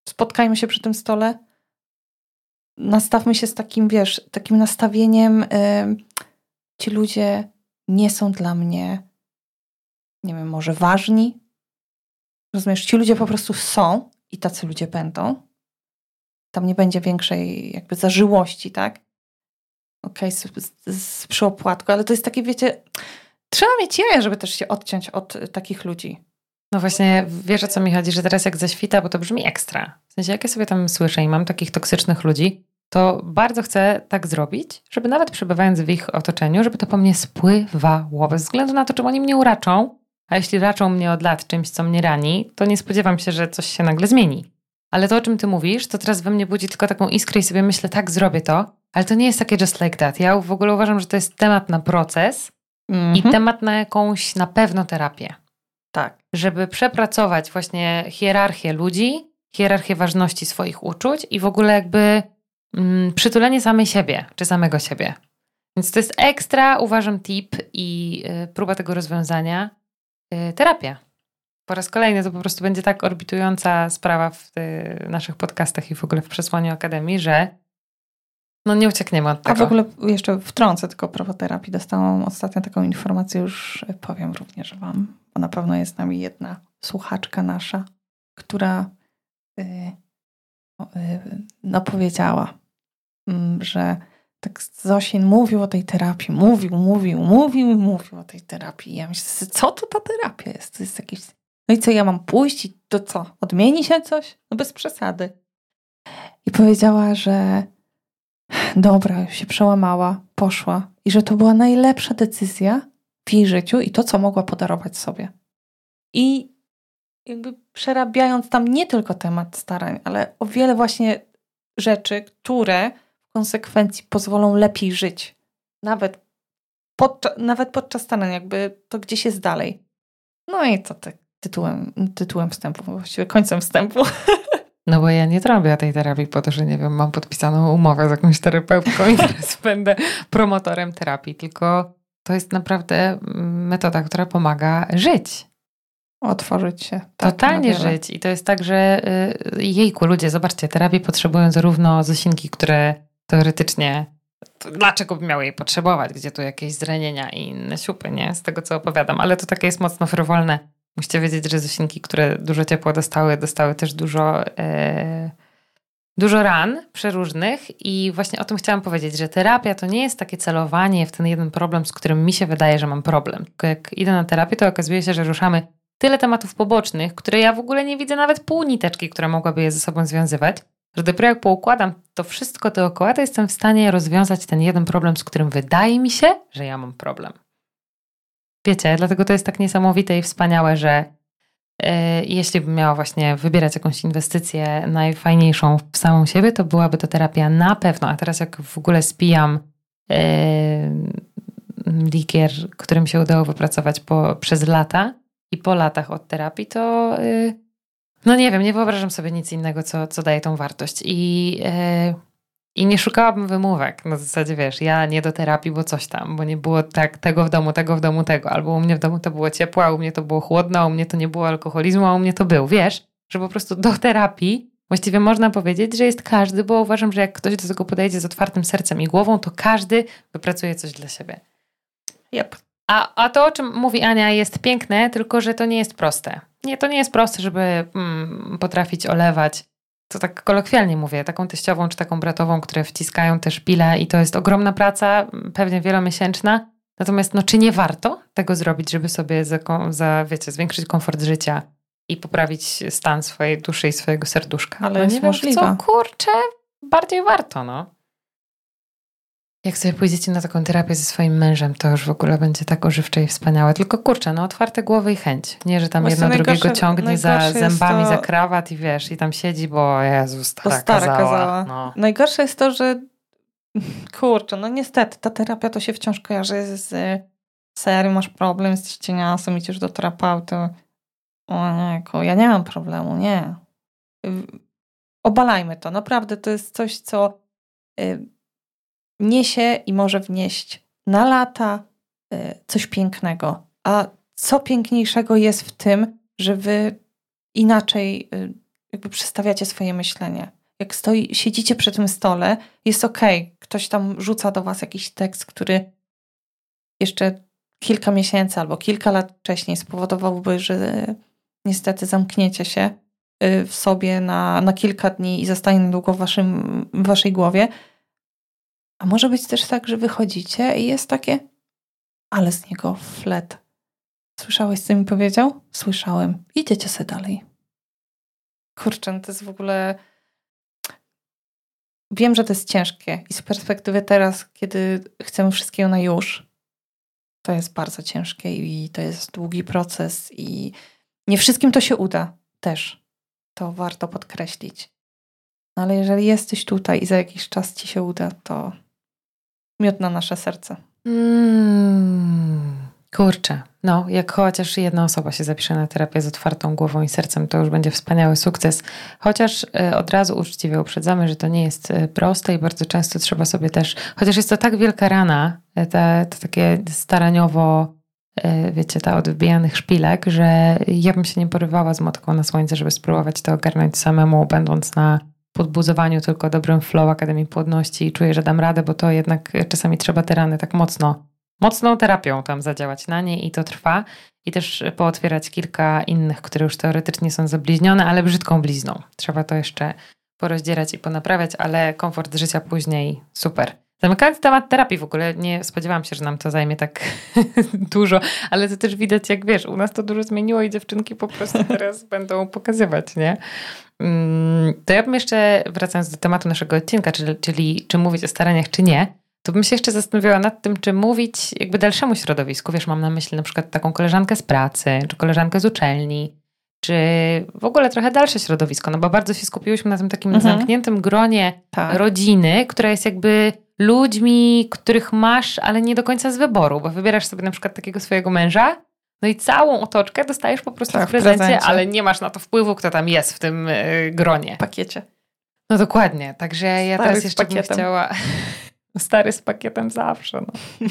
spotkajmy się przy tym stole, nastawmy się z takim, wiesz, takim nastawieniem, ci ludzie nie są dla mnie, nie wiem, może ważni. Rozumiesz, ci ludzie po prostu są i tacy ludzie będą. Tam nie będzie większej jakby zażyłości, tak? Okej, okay, przy opłatku, ale to jest takie, wiecie, trzeba mieć jaja, żeby też się odciąć od takich ludzi. No właśnie, wiesz o co mi chodzi, że teraz jak zaświta, bo to brzmi ekstra. W sensie, jak ja sobie tam słyszę i mam takich toksycznych ludzi, to bardzo chcę tak zrobić, żeby nawet przebywając w ich otoczeniu, żeby to po mnie spływało, bez względu na to, czym oni mnie uraczą. A jeśli raczą mnie od lat czymś, co mnie rani, to nie spodziewam się, że coś się nagle zmieni. Ale to, o czym ty mówisz, to teraz we mnie budzi tylko taką iskrę i sobie myślę, tak, zrobię to, ale to nie jest takie just like that. Ja w ogóle uważam, że to jest temat na proces mm -hmm. i mhm. temat na jakąś na pewno terapię. Tak. Żeby przepracować właśnie hierarchię ludzi, hierarchię ważności swoich uczuć i w ogóle jakby mm, przytulenie samej siebie, czy samego siebie. Więc to jest ekstra, uważam, tip i y, próba tego rozwiązania. Y, terapia. Po raz kolejny to po prostu będzie tak orbitująca sprawa w y, naszych podcastach i w ogóle w przesłaniu Akademii, że no nie uciekniemy od tego. A w ogóle jeszcze wtrącę tylko propos terapii. Dostałam ostatnio taką informację, już powiem również Wam, bo na pewno jest z nami jedna słuchaczka nasza, która yy, yy, no powiedziała, yy, że tak Zosin mówił o tej terapii, mówił, mówił, mówił, mówił o tej terapii. I ja myślę, co to ta terapia jest? To jest jakiś... No i co, ja mam pójść i to co? Odmieni się coś? No bez przesady. I powiedziała, że dobra, się przełamała, poszła i że to była najlepsza decyzja w jej życiu i to, co mogła podarować sobie. I jakby przerabiając tam nie tylko temat starań, ale o wiele właśnie rzeczy, które w konsekwencji pozwolą lepiej żyć. Nawet, pod, nawet podczas starań, jakby to gdzieś jest dalej. No i to tak tytułem, tytułem wstępu, właściwie końcem wstępu. No bo ja nie robię tej terapii po to, że nie wiem, mam podpisaną umowę z jakąś terapeutką i teraz będę promotorem terapii, tylko to jest naprawdę metoda, która pomaga żyć. Otworzyć się. Tak, Totalnie żyć. I to jest tak, że y, jejku, ludzie, zobaczcie, terapii potrzebują zarówno zosinki, które teoretycznie dlaczego by miały jej potrzebować, gdzie tu jakieś zranienia i inne siupy, nie? Z tego, co opowiadam. Ale to takie jest mocno frywolne Musicie wiedzieć, że Zosinki, które dużo ciepła dostały, dostały też dużo, e, dużo ran przeróżnych i właśnie o tym chciałam powiedzieć, że terapia to nie jest takie celowanie w ten jeden problem, z którym mi się wydaje, że mam problem. Tylko jak idę na terapię, to okazuje się, że ruszamy tyle tematów pobocznych, które ja w ogóle nie widzę nawet pół niteczki, która mogłaby je ze sobą związywać, że dopiero jak poukładam to wszystko dookoła, to jestem w stanie rozwiązać ten jeden problem, z którym wydaje mi się, że ja mam problem. Wiecie, dlatego to jest tak niesamowite i wspaniałe, że jeśli bym miała właśnie wybierać jakąś inwestycję najfajniejszą w samą siebie, to byłaby to terapia na pewno. A teraz jak w ogóle spijam yy, likier, którym się udało wypracować po, przez lata i po latach od terapii, to yy, no nie wiem, nie wyobrażam sobie nic innego, co, co daje tą wartość. I i nie szukałabym wymówek. Na zasadzie, wiesz, ja nie do terapii, bo coś tam, bo nie było tak tego w domu, tego w domu, tego. Albo u mnie w domu to było ciepło, a u mnie to było chłodno, a u mnie to nie było alkoholizmu, a u mnie to był. Wiesz, że po prostu do terapii właściwie można powiedzieć, że jest każdy, bo uważam, że jak ktoś do tego podejdzie z otwartym sercem i głową, to każdy wypracuje coś dla siebie. Yep. A, a to, o czym mówi Ania, jest piękne, tylko że to nie jest proste. Nie, to nie jest proste, żeby mm, potrafić olewać to tak kolokwialnie mówię, taką teściową czy taką bratową, które wciskają te szpile i to jest ogromna praca, pewnie wielomiesięczna. Natomiast no, czy nie warto tego zrobić, żeby sobie za, za wiecie, zwiększyć komfort życia i poprawić stan swojej duszy i swojego serduszka? Ale no, nie możliwe. Co, kurczę, bardziej warto, no. Jak sobie pójdziecie na taką terapię ze swoim mężem, to już w ogóle będzie tak ożywcze i wspaniałe. Tylko kurczę, no otwarte głowy i chęć. Nie, że tam jedno drugiego ciągnie za zębami, to... za krawat i wiesz, i tam siedzi, bo Jezus, stara, stara kazała. kazała. No. Najgorsze jest to, że kurczę, no niestety, ta terapia to się wciąż kojarzy z serio, masz problem, jesteś cieniasem, idziesz do terapeuty. O nie, ja nie mam problemu, nie. Obalajmy to. Naprawdę to jest coś, co y, niesie i może wnieść na lata y, coś pięknego. A co piękniejszego jest w tym, że wy inaczej y, jakby przestawiacie swoje myślenie. Jak stoi, siedzicie przy tym stole, jest okej, okay. ktoś tam rzuca do was jakiś tekst, który jeszcze kilka miesięcy albo kilka lat wcześniej spowodowałby, że niestety zamkniecie się w sobie na, na kilka dni i zostanie długo w, waszym, w waszej głowie, a może być też tak, że wychodzicie i jest takie, ale z niego flet. Słyszałeś, co mi powiedział? Słyszałem. Idziecie sobie dalej. Kurczę, no to jest w ogóle... Wiem, że to jest ciężkie i z perspektywy teraz, kiedy chcemy wszystkiego na już, to jest bardzo ciężkie i to jest długi proces i nie wszystkim to się uda też. To warto podkreślić. No ale jeżeli jesteś tutaj i za jakiś czas ci się uda, to miód na nasze serce. Mm, kurczę. No, jak chociaż jedna osoba się zapisze na terapię z otwartą głową i sercem, to już będzie wspaniały sukces. Chociaż y, od razu uczciwie uprzedzamy, że to nie jest y, proste i bardzo często trzeba sobie też, chociaż jest to tak wielka rana, te, to takie staraniowo, wiecie, ta od wbijanych szpilek, że ja bym się nie porywała z motką na słońce, żeby spróbować to ogarnąć samemu, będąc na podbuzowaniu tylko dobrym flow Akademii Płodności i czuję, że dam radę, bo to jednak czasami trzeba te rany tak mocno, mocną terapią tam zadziałać na nie i to trwa. I też pootwierać kilka innych, które już teoretycznie są zabliźnione, ale brzydką blizną. Trzeba to jeszcze porozdzierać i ponaprawiać, ale komfort życia później super. Zamykając temat terapii w ogóle, nie spodziewałam się, że nam to zajmie tak dużo, ale to też widać, jak wiesz, u nas to dużo zmieniło i dziewczynki po prostu teraz będą pokazywać, nie? Mm, to ja bym jeszcze, wracając do tematu naszego odcinka, czyli, czyli czy mówić o staraniach, czy nie, to bym się jeszcze zastanawiała nad tym, czy mówić jakby dalszemu środowisku. Wiesz, mam na myśli na przykład taką koleżankę z pracy, czy koleżankę z uczelni, czy w ogóle trochę dalsze środowisko, no bo bardzo się skupiłyśmy na tym takim mhm. zamkniętym gronie tak. rodziny, która jest jakby ludźmi, których masz, ale nie do końca z wyboru, bo wybierasz sobie na przykład takiego swojego męża, no i całą otoczkę dostajesz po prostu tak, w, prezencie, w prezencie, ale nie masz na to wpływu, kto tam jest w tym y, gronie. W pakiecie. No dokładnie, także ja Stary teraz jeszcze bym chciała... Stary z pakietem zawsze. No.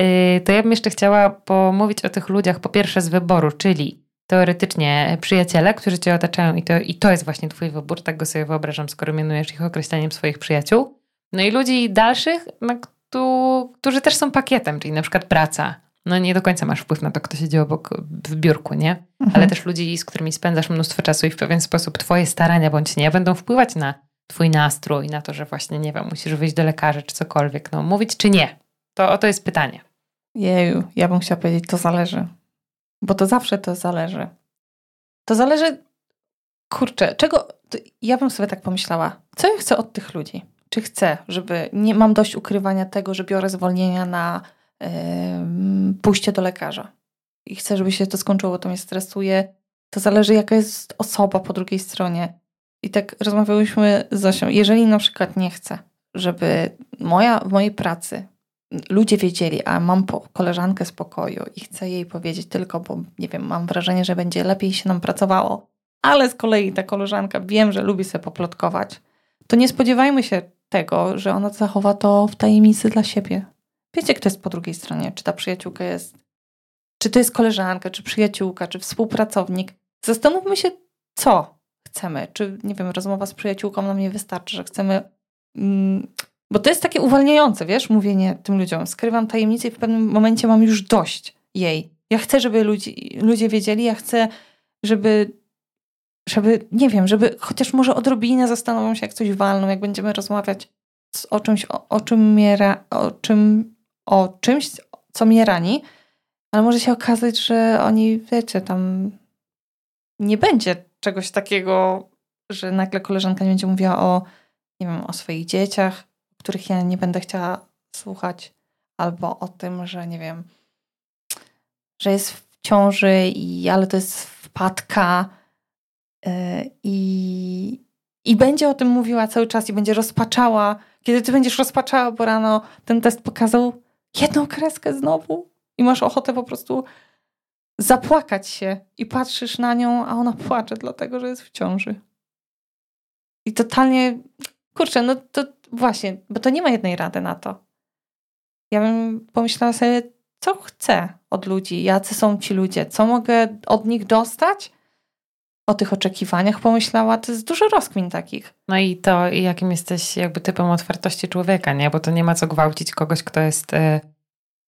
Y, to ja bym jeszcze chciała pomówić o tych ludziach po pierwsze z wyboru, czyli teoretycznie przyjaciele, którzy cię otaczają i to, i to jest właśnie twój wybór, tak go sobie wyobrażam, skoro mianujesz ich określeniem swoich przyjaciół. No i ludzi dalszych, no, którzy też są pakietem, czyli na przykład praca. No nie do końca masz wpływ na to, kto siedzi obok w biurku, nie? Mhm. Ale też ludzi, z którymi spędzasz mnóstwo czasu i w pewien sposób twoje starania bądź nie będą wpływać na twój nastrój, na to, że właśnie, nie wiem, musisz wyjść do lekarza czy cokolwiek. No mówić czy nie? To o to jest pytanie. Jeju, ja bym chciała powiedzieć, to zależy. Bo to zawsze to zależy. To zależy, kurczę, czego, ja bym sobie tak pomyślała, co ja chcę od tych ludzi? Czy chcę, żeby, nie mam dość ukrywania tego, że biorę zwolnienia na yy, pójście do lekarza i chcę, żeby się to skończyło, to mnie stresuje. To zależy, jaka jest osoba po drugiej stronie. I tak rozmawiałyśmy z Zosią. Jeżeli na przykład nie chcę, żeby moja, w mojej pracy ludzie wiedzieli, a mam koleżankę z pokoju i chcę jej powiedzieć tylko, bo nie wiem, mam wrażenie, że będzie lepiej się nam pracowało, ale z kolei ta koleżanka wiem, że lubi sobie poplotkować, to nie spodziewajmy się tego, że ona zachowa to w tajemnicy dla siebie. Wiecie, kto jest po drugiej stronie? Czy ta przyjaciółka jest, czy to jest koleżanka, czy przyjaciółka, czy współpracownik? Zastanówmy się, co chcemy. Czy, nie wiem, rozmowa z przyjaciółką nam nie wystarczy, że chcemy mm, bo to jest takie uwalniające, wiesz, mówienie tym ludziom. Skrywam tajemnicę i w pewnym momencie mam już dość jej. Ja chcę, żeby ludzi, ludzie wiedzieli, ja chcę, żeby, żeby, nie wiem, żeby chociaż może odrobinę zastanowią się, jak coś walną, jak będziemy rozmawiać o czymś, o, o czym mnie, o czym, o czymś, co mnie rani, ale może się okazać, że oni, wiecie, tam nie będzie czegoś takiego, że nagle koleżanka nie będzie mówiła o, nie wiem, o swoich dzieciach, których ja nie będę chciała słuchać, albo o tym, że nie wiem, że jest w ciąży, i, ale to jest wpadka i, i będzie o tym mówiła cały czas i będzie rozpaczała. Kiedy ty będziesz rozpaczała, bo rano ten test pokazał jedną kreskę znowu i masz ochotę po prostu zapłakać się i patrzysz na nią, a ona płacze dlatego, że jest w ciąży. I totalnie, kurczę, no to Właśnie, bo to nie ma jednej rady na to. Ja bym pomyślała sobie, co chcę od ludzi, jacy są ci ludzie, co mogę od nich dostać. O tych oczekiwaniach pomyślała, to jest dużo rozkmin takich. No i to, jakim jesteś jakby typem otwartości człowieka, nie? Bo to nie ma co gwałcić kogoś, kto jest y,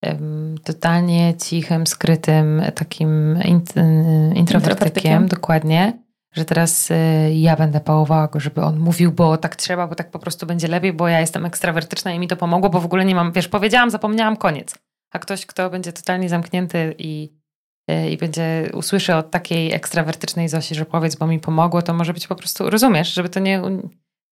y, totalnie cichym, skrytym, takim int, y, introwertykiem, dokładnie że teraz y, ja będę pałowała go, żeby on mówił, bo tak trzeba, bo tak po prostu będzie lepiej, bo ja jestem ekstrawertyczna i mi to pomogło, bo w ogóle nie mam, wiesz, powiedziałam, zapomniałam, koniec. A ktoś, kto będzie totalnie zamknięty i, i będzie usłyszy od takiej ekstrawertycznej Zosi, że powiedz, bo mi pomogło, to może być po prostu, rozumiesz, żeby to nie,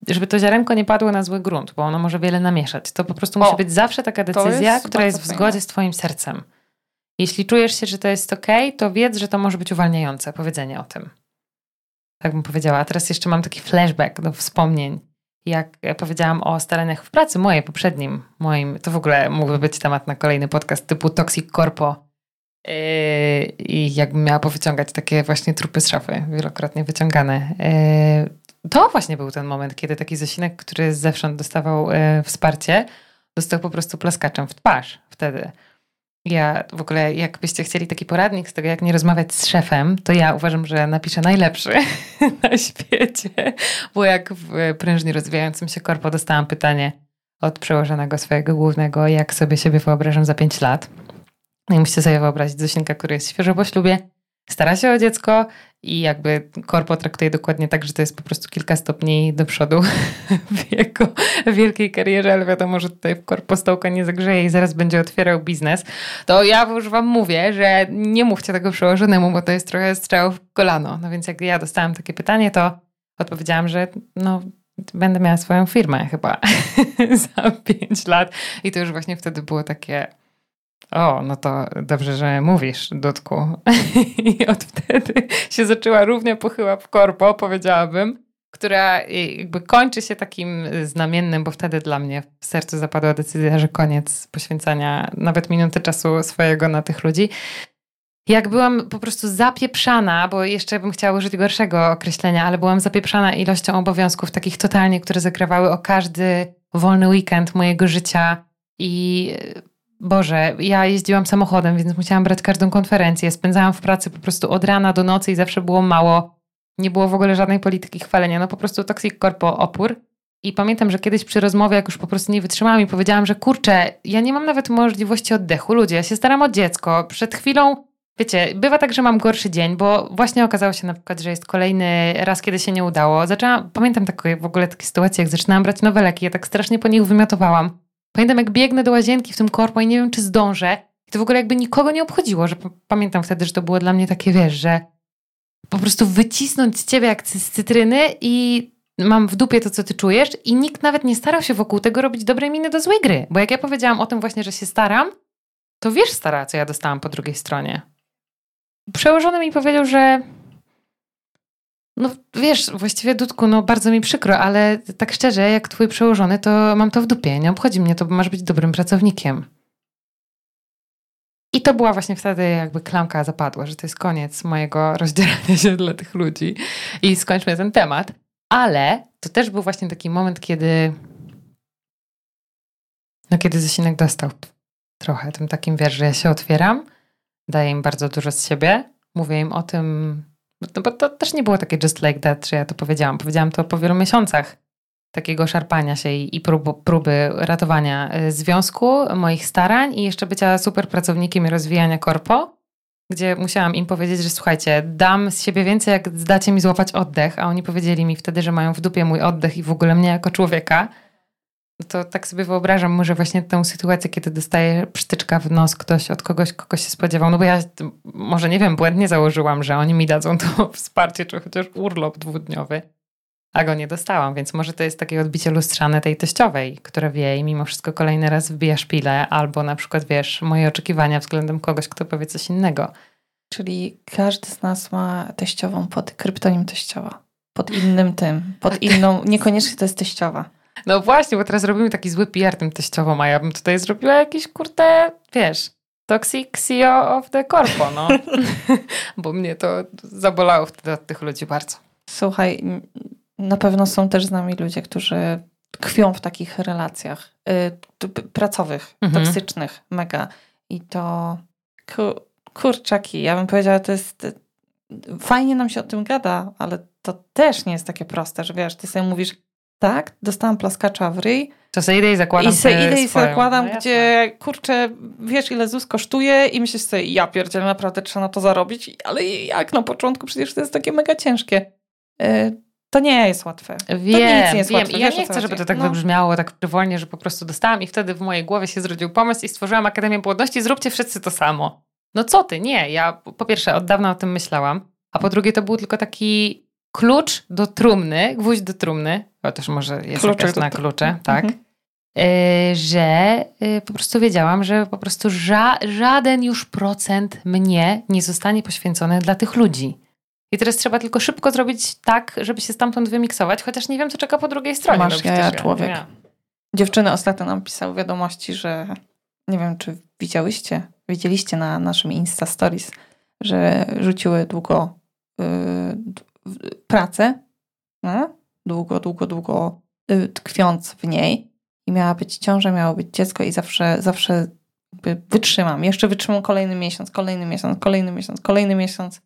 żeby to ziarenko nie padło na zły grunt, bo ono może wiele namieszać. To po prostu o, musi być zawsze taka decyzja, jest która jest w zgodzie fajne. z twoim sercem. Jeśli czujesz się, że to jest ok, to wiedz, że to może być uwalniające, powiedzenie o tym tak bym powiedziała. A teraz jeszcze mam taki flashback do wspomnień. Jak powiedziałam o staraniach w pracy mojej, poprzednim moim, to w ogóle mógłby być temat na kolejny podcast typu Toxic Corpo. Yy, I jakbym miała powyciągać takie właśnie trupy z szafy, wielokrotnie wyciągane. Yy, to właśnie był ten moment, kiedy taki Zosinek, który zewsząd dostawał yy, wsparcie, dostał po prostu plaskaczem w twarz wtedy. Ja w ogóle, jakbyście chcieli taki poradnik z tego, jak nie rozmawiać z szefem, to ja uważam, że napiszę najlepszy na świecie, bo jak w prężnie rozwijającym się korpo dostałam pytanie od przełożonego swojego głównego, jak sobie siebie wyobrażam za 5 lat. No i musicie sobie wyobrazić Zosinka, który jest świeżo po ślubie, stara się o dziecko i jakby korpo traktuje dokładnie tak, że to jest po prostu kilka stopni do przodu w jego wielkiej karierze, ale wiadomo, że tutaj w korpo stołka nie zagrzeje i zaraz będzie otwierał biznes, to ja już wam mówię, że nie mówcie tego przełożonemu, bo to jest trochę strzał w kolano. No więc jak ja dostałam takie pytanie, to odpowiedziałam, że no będę miała swoją firmę chyba za pięć lat i to już właśnie wtedy było takie o, no to dobrze, że mówisz, Dudku. I od wtedy się zaczęła równie pochyła w korpo, powiedziałabym, która jakby kończy się takim znamiennym, bo wtedy dla mnie w sercu zapadła decyzja, że koniec poświęcania nawet minuty czasu swojego na tych ludzi. Jak byłam po prostu zapieprzana, bo jeszcze bym chciała użyć gorszego określenia, ale byłam zapieprzana ilością obowiązków takich totalnie, które zakrywały o każdy wolny weekend mojego życia i Boże, ja jeździłam samochodem, więc musiałam brać każdą konferencję. Spędzałam w pracy po prostu od rana do nocy i zawsze było mało. Nie było w ogóle żadnej polityki chwalenia. No po prostu toxic corpo opór. I pamiętam, że kiedyś przy rozmowie, jak już po prostu nie wytrzymałam i powiedziałam, że kurczę, ja nie mam nawet możliwości oddechu. Ludzie, ja się staram o dziecko. Przed chwilą, wiecie, bywa tak, że mam gorszy dzień, bo właśnie okazało się na przykład, że jest kolejny raz, kiedy się nie udało. Zaczęłam, pamiętam takie, w ogóle takie sytuacje, jak zaczynałam brać nowe leki, ja tak strasznie po nich wymiotowałam. Pamiętam, jak biegnę do łazienki w tym korpo i nie wiem, czy zdążę. I to w ogóle jakby nikogo nie obchodziło, że pamiętam wtedy, że to było dla mnie takie, wiesz, że po prostu wycisnąć z ciebie jak z cytryny i mam w dupie to, co ty czujesz i nikt nawet nie starał się wokół tego robić dobrej miny do złej gry. Bo jak ja powiedziałam o tym właśnie, że się staram, to wiesz stara, co ja dostałam po drugiej stronie. Przełożony mi powiedział, że no wiesz, właściwie Dudku, no bardzo mi przykro, ale tak szczerze, jak twój przełożony, to mam to w dupie. Nie obchodzi mnie to, bo masz być dobrym pracownikiem. I to była właśnie wtedy jakby klamka zapadła, że to jest koniec mojego rozdzierania się dla tych ludzi i skończmy ten temat. Ale to też był właśnie taki moment, kiedy no kiedy Zosinek dostał trochę tym takim, wiesz, że ja się otwieram, daję im bardzo dużo z siebie, mówię im o tym, no bo to też nie było takie just like that, że ja to powiedziałam. Powiedziałam to po wielu miesiącach takiego szarpania się i, i prób, próby ratowania y, związku, moich starań i jeszcze bycia super pracownikiem i rozwijania korpo, gdzie musiałam im powiedzieć, że słuchajcie, dam z siebie więcej, jak zdacie mi złapać oddech, a oni powiedzieli mi wtedy, że mają w dupie mój oddech i w ogóle mnie jako człowieka to tak sobie wyobrażam może właśnie tę sytuację, kiedy dostaje psztyczka w nos ktoś od kogoś, kogo się spodziewał. No bo ja może nie wiem, błędnie założyłam, że oni mi dadzą to wsparcie, czy chociaż urlop dwudniowy, a go nie dostałam, więc może to jest takie odbicie lustrzane tej teściowej, która wie i mimo wszystko kolejny raz wbija szpilę, albo na przykład wiesz, moje oczekiwania względem kogoś, kto powie coś innego. Czyli każdy z nas ma teściową pod kryptonim teściowa. Pod innym tym, pod inną, niekoniecznie to jest teściowa. No właśnie, bo teraz robimy taki zły PR tym teściową, a ja bym tutaj zrobiła jakiś, kurde, wiesz, toxic CEO of the corpo, no. bo mnie to zabolało wtedy od tych ludzi bardzo. Słuchaj, na pewno są też z nami ludzie, którzy tkwią w takich relacjach y, pracowych, mhm. toksycznych, mega. I to ku, kurczaki, ja bym powiedziała, to jest fajnie nam się o tym gada, ale to też nie jest takie proste, że wiesz, ty sobie mówisz, tak, dostałam plaskacza w ryj. To sobie idę i zakładam I sobie idę i zakładam, no gdzie kurczę, wiesz ile ZUS kosztuje i myślisz sobie, ja pierdzielę, naprawdę trzeba na to zarobić, ale jak na początku, przecież to jest takie mega ciężkie. E, to nie jest łatwe. Wiem, to nic nie jest wiem. Łatwe. I ja nie chcę, żeby to tak no. wybrzmiało tak frywolnie, że po prostu dostałam i wtedy w mojej głowie się zrodził pomysł i stworzyłam Akademię Płodności, zróbcie wszyscy to samo. No co ty, nie. Ja po pierwsze od dawna o tym myślałam, a po drugie to był tylko taki klucz do trumny, gwóźdź do trumny, chociaż może jest Kluczek jakaś na klucze, tak, mhm. Y, że y, po prostu wiedziałam, że po prostu ża żaden już procent mnie nie zostanie poświęcony dla tych ludzi. I teraz trzeba tylko szybko zrobić tak, żeby się stamtąd wymiksować, chociaż nie wiem, co czeka po drugiej stronie. Masz no, ja, człowiek. Ja. Dziewczyny ostatnio nam pisały wiadomości, że nie wiem, czy widziałyście, widzieliście na naszym Insta Stories, że rzuciły długo, yy, pracę, no, długo, długo, długo y, tkwiąc w niej i miała być ciąża, miało być dziecko i zawsze, zawsze wytrzymam. Jeszcze wytrzymam kolejny miesiąc, kolejny miesiąc, kolejny miesiąc, kolejny miesiąc.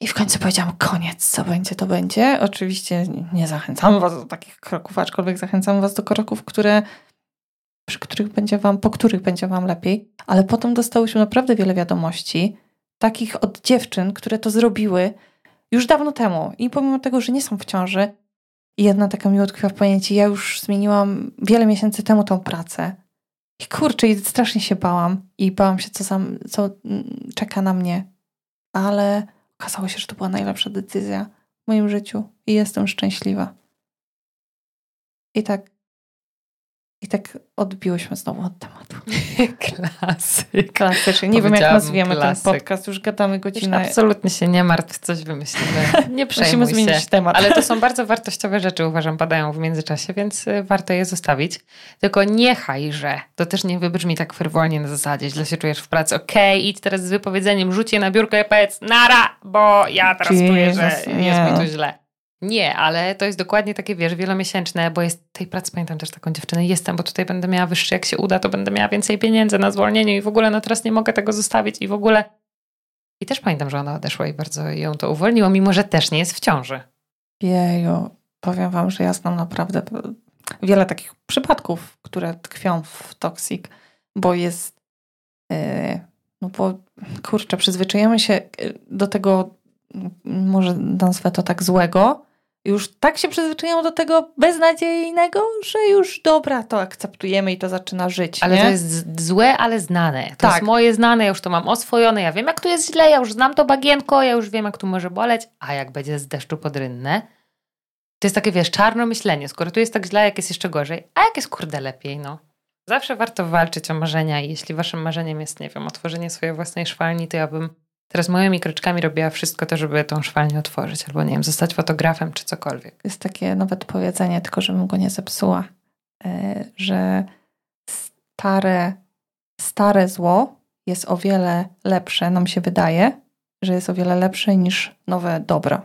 I w końcu powiedziałam, koniec, co będzie, to będzie. Oczywiście nie zachęcam was do takich kroków, aczkolwiek zachęcam was do kroków, które, przy których będzie wam, po których będzie wam lepiej. Ale potem dostałyśmy naprawdę wiele wiadomości, takich od dziewczyn, które to zrobiły już dawno temu. I pomimo tego, że nie są w ciąży, jedna taka mi utkwiła w pamięci, ja już zmieniłam wiele miesięcy temu tą pracę. I kurczę, i strasznie się bałam. I bałam się, co, co mm, czeka na mnie. Ale okazało się, że to była najlepsza decyzja w moim życiu. I jestem szczęśliwa. I tak i tak odbiłyśmy znowu od tematu. Klasyk. Klasycznie. Nie wiem, jak nazwiemy klasyk. ten podcast. Już gadamy godzinę. Już absolutnie się nie martw, coś wymyślimy. Nie przejmuj Musimy zmienić się. temat. Ale to są bardzo wartościowe rzeczy, uważam, padają w międzyczasie, więc y, warto je zostawić. Tylko niechaj, że to też nie wybrzmi tak frywolnie na zasadzie, źle się czujesz w pracy. Okej, okay, idź teraz z wypowiedzeniem, rzuć je na biurko i powiedz nara, bo ja teraz Jesus, czuję, że jest mi tu źle. Nie, ale to jest dokładnie takie, wiesz, wielomiesięczne, bo jest tej pracy, pamiętam też taką dziewczynę, jestem, bo tutaj będę miała wyższy, jak się uda, to będę miała więcej pieniędzy na zwolnieniu i w ogóle no teraz nie mogę tego zostawić i w ogóle. I też pamiętam, że ona odeszła i bardzo ją to uwolniło, mimo że też nie jest w ciąży. Jeju, powiem wam, że ja znam naprawdę wiele takich przypadków, które tkwią w toksik, bo jest, yy, no bo kurczę, przyzwyczajamy się do tego, może nazwę to tak złego, już tak się przyzwyczajają do tego beznadziejnego, że już dobra, to akceptujemy i to zaczyna żyć. Ale nie? to jest złe, ale znane. To Tak. jest moje znane, ja już to mam oswojone, ja wiem jak tu jest źle, ja już znam to bagienko, ja już wiem jak tu może boleć, a jak będzie z deszczu pod rynnę, to jest takie, wiesz, czarno myślenie, skoro tu jest tak źle, jak jest jeszcze gorzej, a jak jest kurde lepiej, no. Zawsze warto walczyć o marzenia i jeśli waszym marzeniem jest, nie wiem, otworzenie swojej własnej szwalni, to ja bym teraz moimi kroczkami robiła wszystko to, żeby tą szwalnię otworzyć, albo nie wiem, zostać fotografem czy cokolwiek. Jest takie nawet powiedzenie, tylko żebym go nie zepsuła, e, że stare, stare zło jest o wiele lepsze, nam się wydaje, że jest o wiele lepsze niż nowe dobro.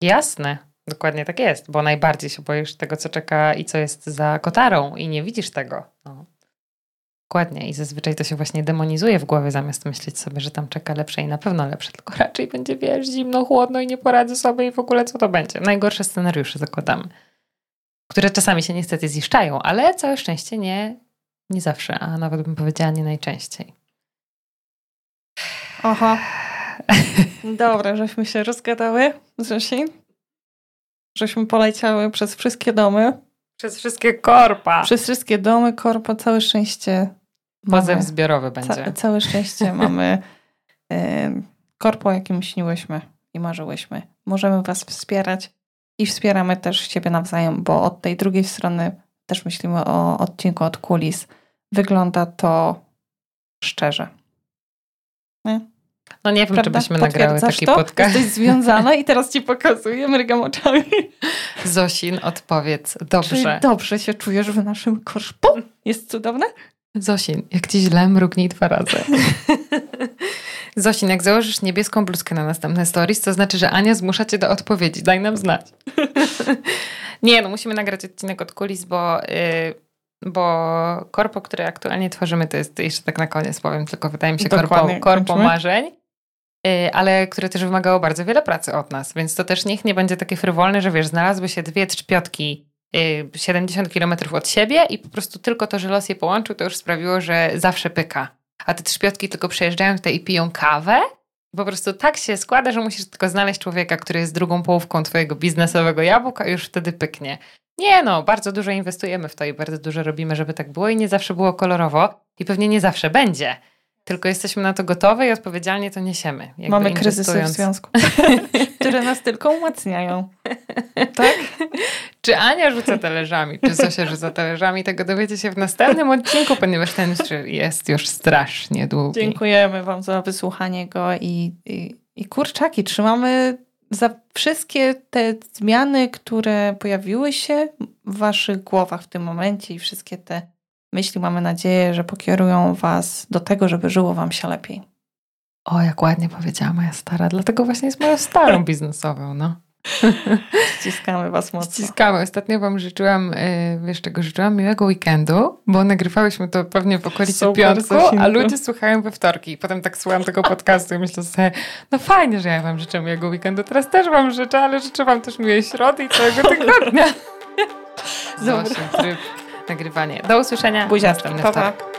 Jasne, dokładnie tak jest, bo najbardziej się boisz tego, co czeka i co jest za kotarą i nie widzisz tego. No. Dokładnie i zazwyczaj to się właśnie demonizuje w głowie, zamiast myśleć sobie, że tam czeka lepsze i na pewno lepsze, tylko raczej będzie, wiesz, zimno, chłodno i nie poradzę sobie i w ogóle co to będzie. Najgorsze scenariusze zakładamy, które czasami się niestety ziszczają, ale całe szczęście nie, nie zawsze, a nawet bym powiedziała nie najczęściej. Oho. Dobra, żeśmy się rozgadały, Zosi. Żeśmy poleciały przez wszystkie domy. Przez wszystkie korpa. Przez wszystkie domy, korpo, całe szczęście. Pozew zbiorowy będzie. Ca- całe szczęście mamy y, korpo, jakim śniłyśmy i marzyłyśmy. Możemy Was wspierać i wspieramy też siebie nawzajem, bo od tej drugiej strony też myślimy o odcinku od kulis. Wygląda to szczerze. Nie? No nie wiem, czy Prawda? byśmy nagrały taki to? podcast. Jesteś związana i teraz Ci pokazuję, mrygam oczami. Zosin, odpowiedz. Czy Dobrze. dobrze się czujesz w naszym korpo? Jest cudowne? Zosin, jak ci źle, mrugnij dwa razy. Zosin, jak założysz niebieską bluzkę na następne stories, to znaczy, że Ania zmusza cię do odpowiedzi. Daj nam znać. Nie, no musimy nagrać odcinek od kulis, bo, yy, bo korpo, które aktualnie tworzymy, to jest jeszcze tak na koniec powiem, tylko wydaje mi się korpo, Dokładnie, korpo marzeń. yy, Ale które też wymagało bardzo wiele pracy od nas, więc to też niech nie będzie takie frywolne, że wiesz, znalazły się dwie trzpiotki 70 kilometrów od siebie i po prostu tylko to, że los je połączył, to już sprawiło, że zawsze pyka. A te trzpiotki tylko przejeżdżają tutaj i piją kawę. Po prostu tak się składa, że musisz tylko znaleźć człowieka, który jest drugą połówką twojego biznesowego jabłka i już wtedy pyknie. Nie no, bardzo dużo inwestujemy w to i bardzo dużo robimy, żeby tak było i nie zawsze było kolorowo i pewnie nie zawsze będzie. Tylko jesteśmy na to gotowe i odpowiedzialnie to niesiemy. Jakby Mamy kryzysy w związku, które nas tylko umacniają. Tak? Czy Ania rzuca talerzami, czy Zosia rzuca talerzami, tego dowiecie się w następnym odcinku, ponieważ ten jest już strasznie długi. Dziękujemy Wam za wysłuchanie go i, i, i kurczaki, trzymamy za wszystkie te zmiany, które pojawiły się w Waszych głowach w tym momencie i wszystkie te myśli, mamy nadzieję, że pokierują Was do tego, żeby żyło Wam się lepiej. O, jak ładnie powiedziała moja stara, dlatego właśnie jest moją starą biznesową, no. Ściskamy was mocno. Ściskamy. Ostatnio wam życzyłam, y, wiesz czego życzyłam? Miłego weekendu, bo nagrywałyśmy to pewnie w okolicy Super, piątku, a ludzie słuchają we wtorki. I potem tak słucham tego podcastu i myślę sobie, no fajnie, że ja wam życzę miłego weekendu. Teraz też wam życzę, ale życzę wam też miłej środy i całego tygodnia. Zobaczmy tryb nagrywania. Do usłyszenia. Buziaczki. Pa, pa.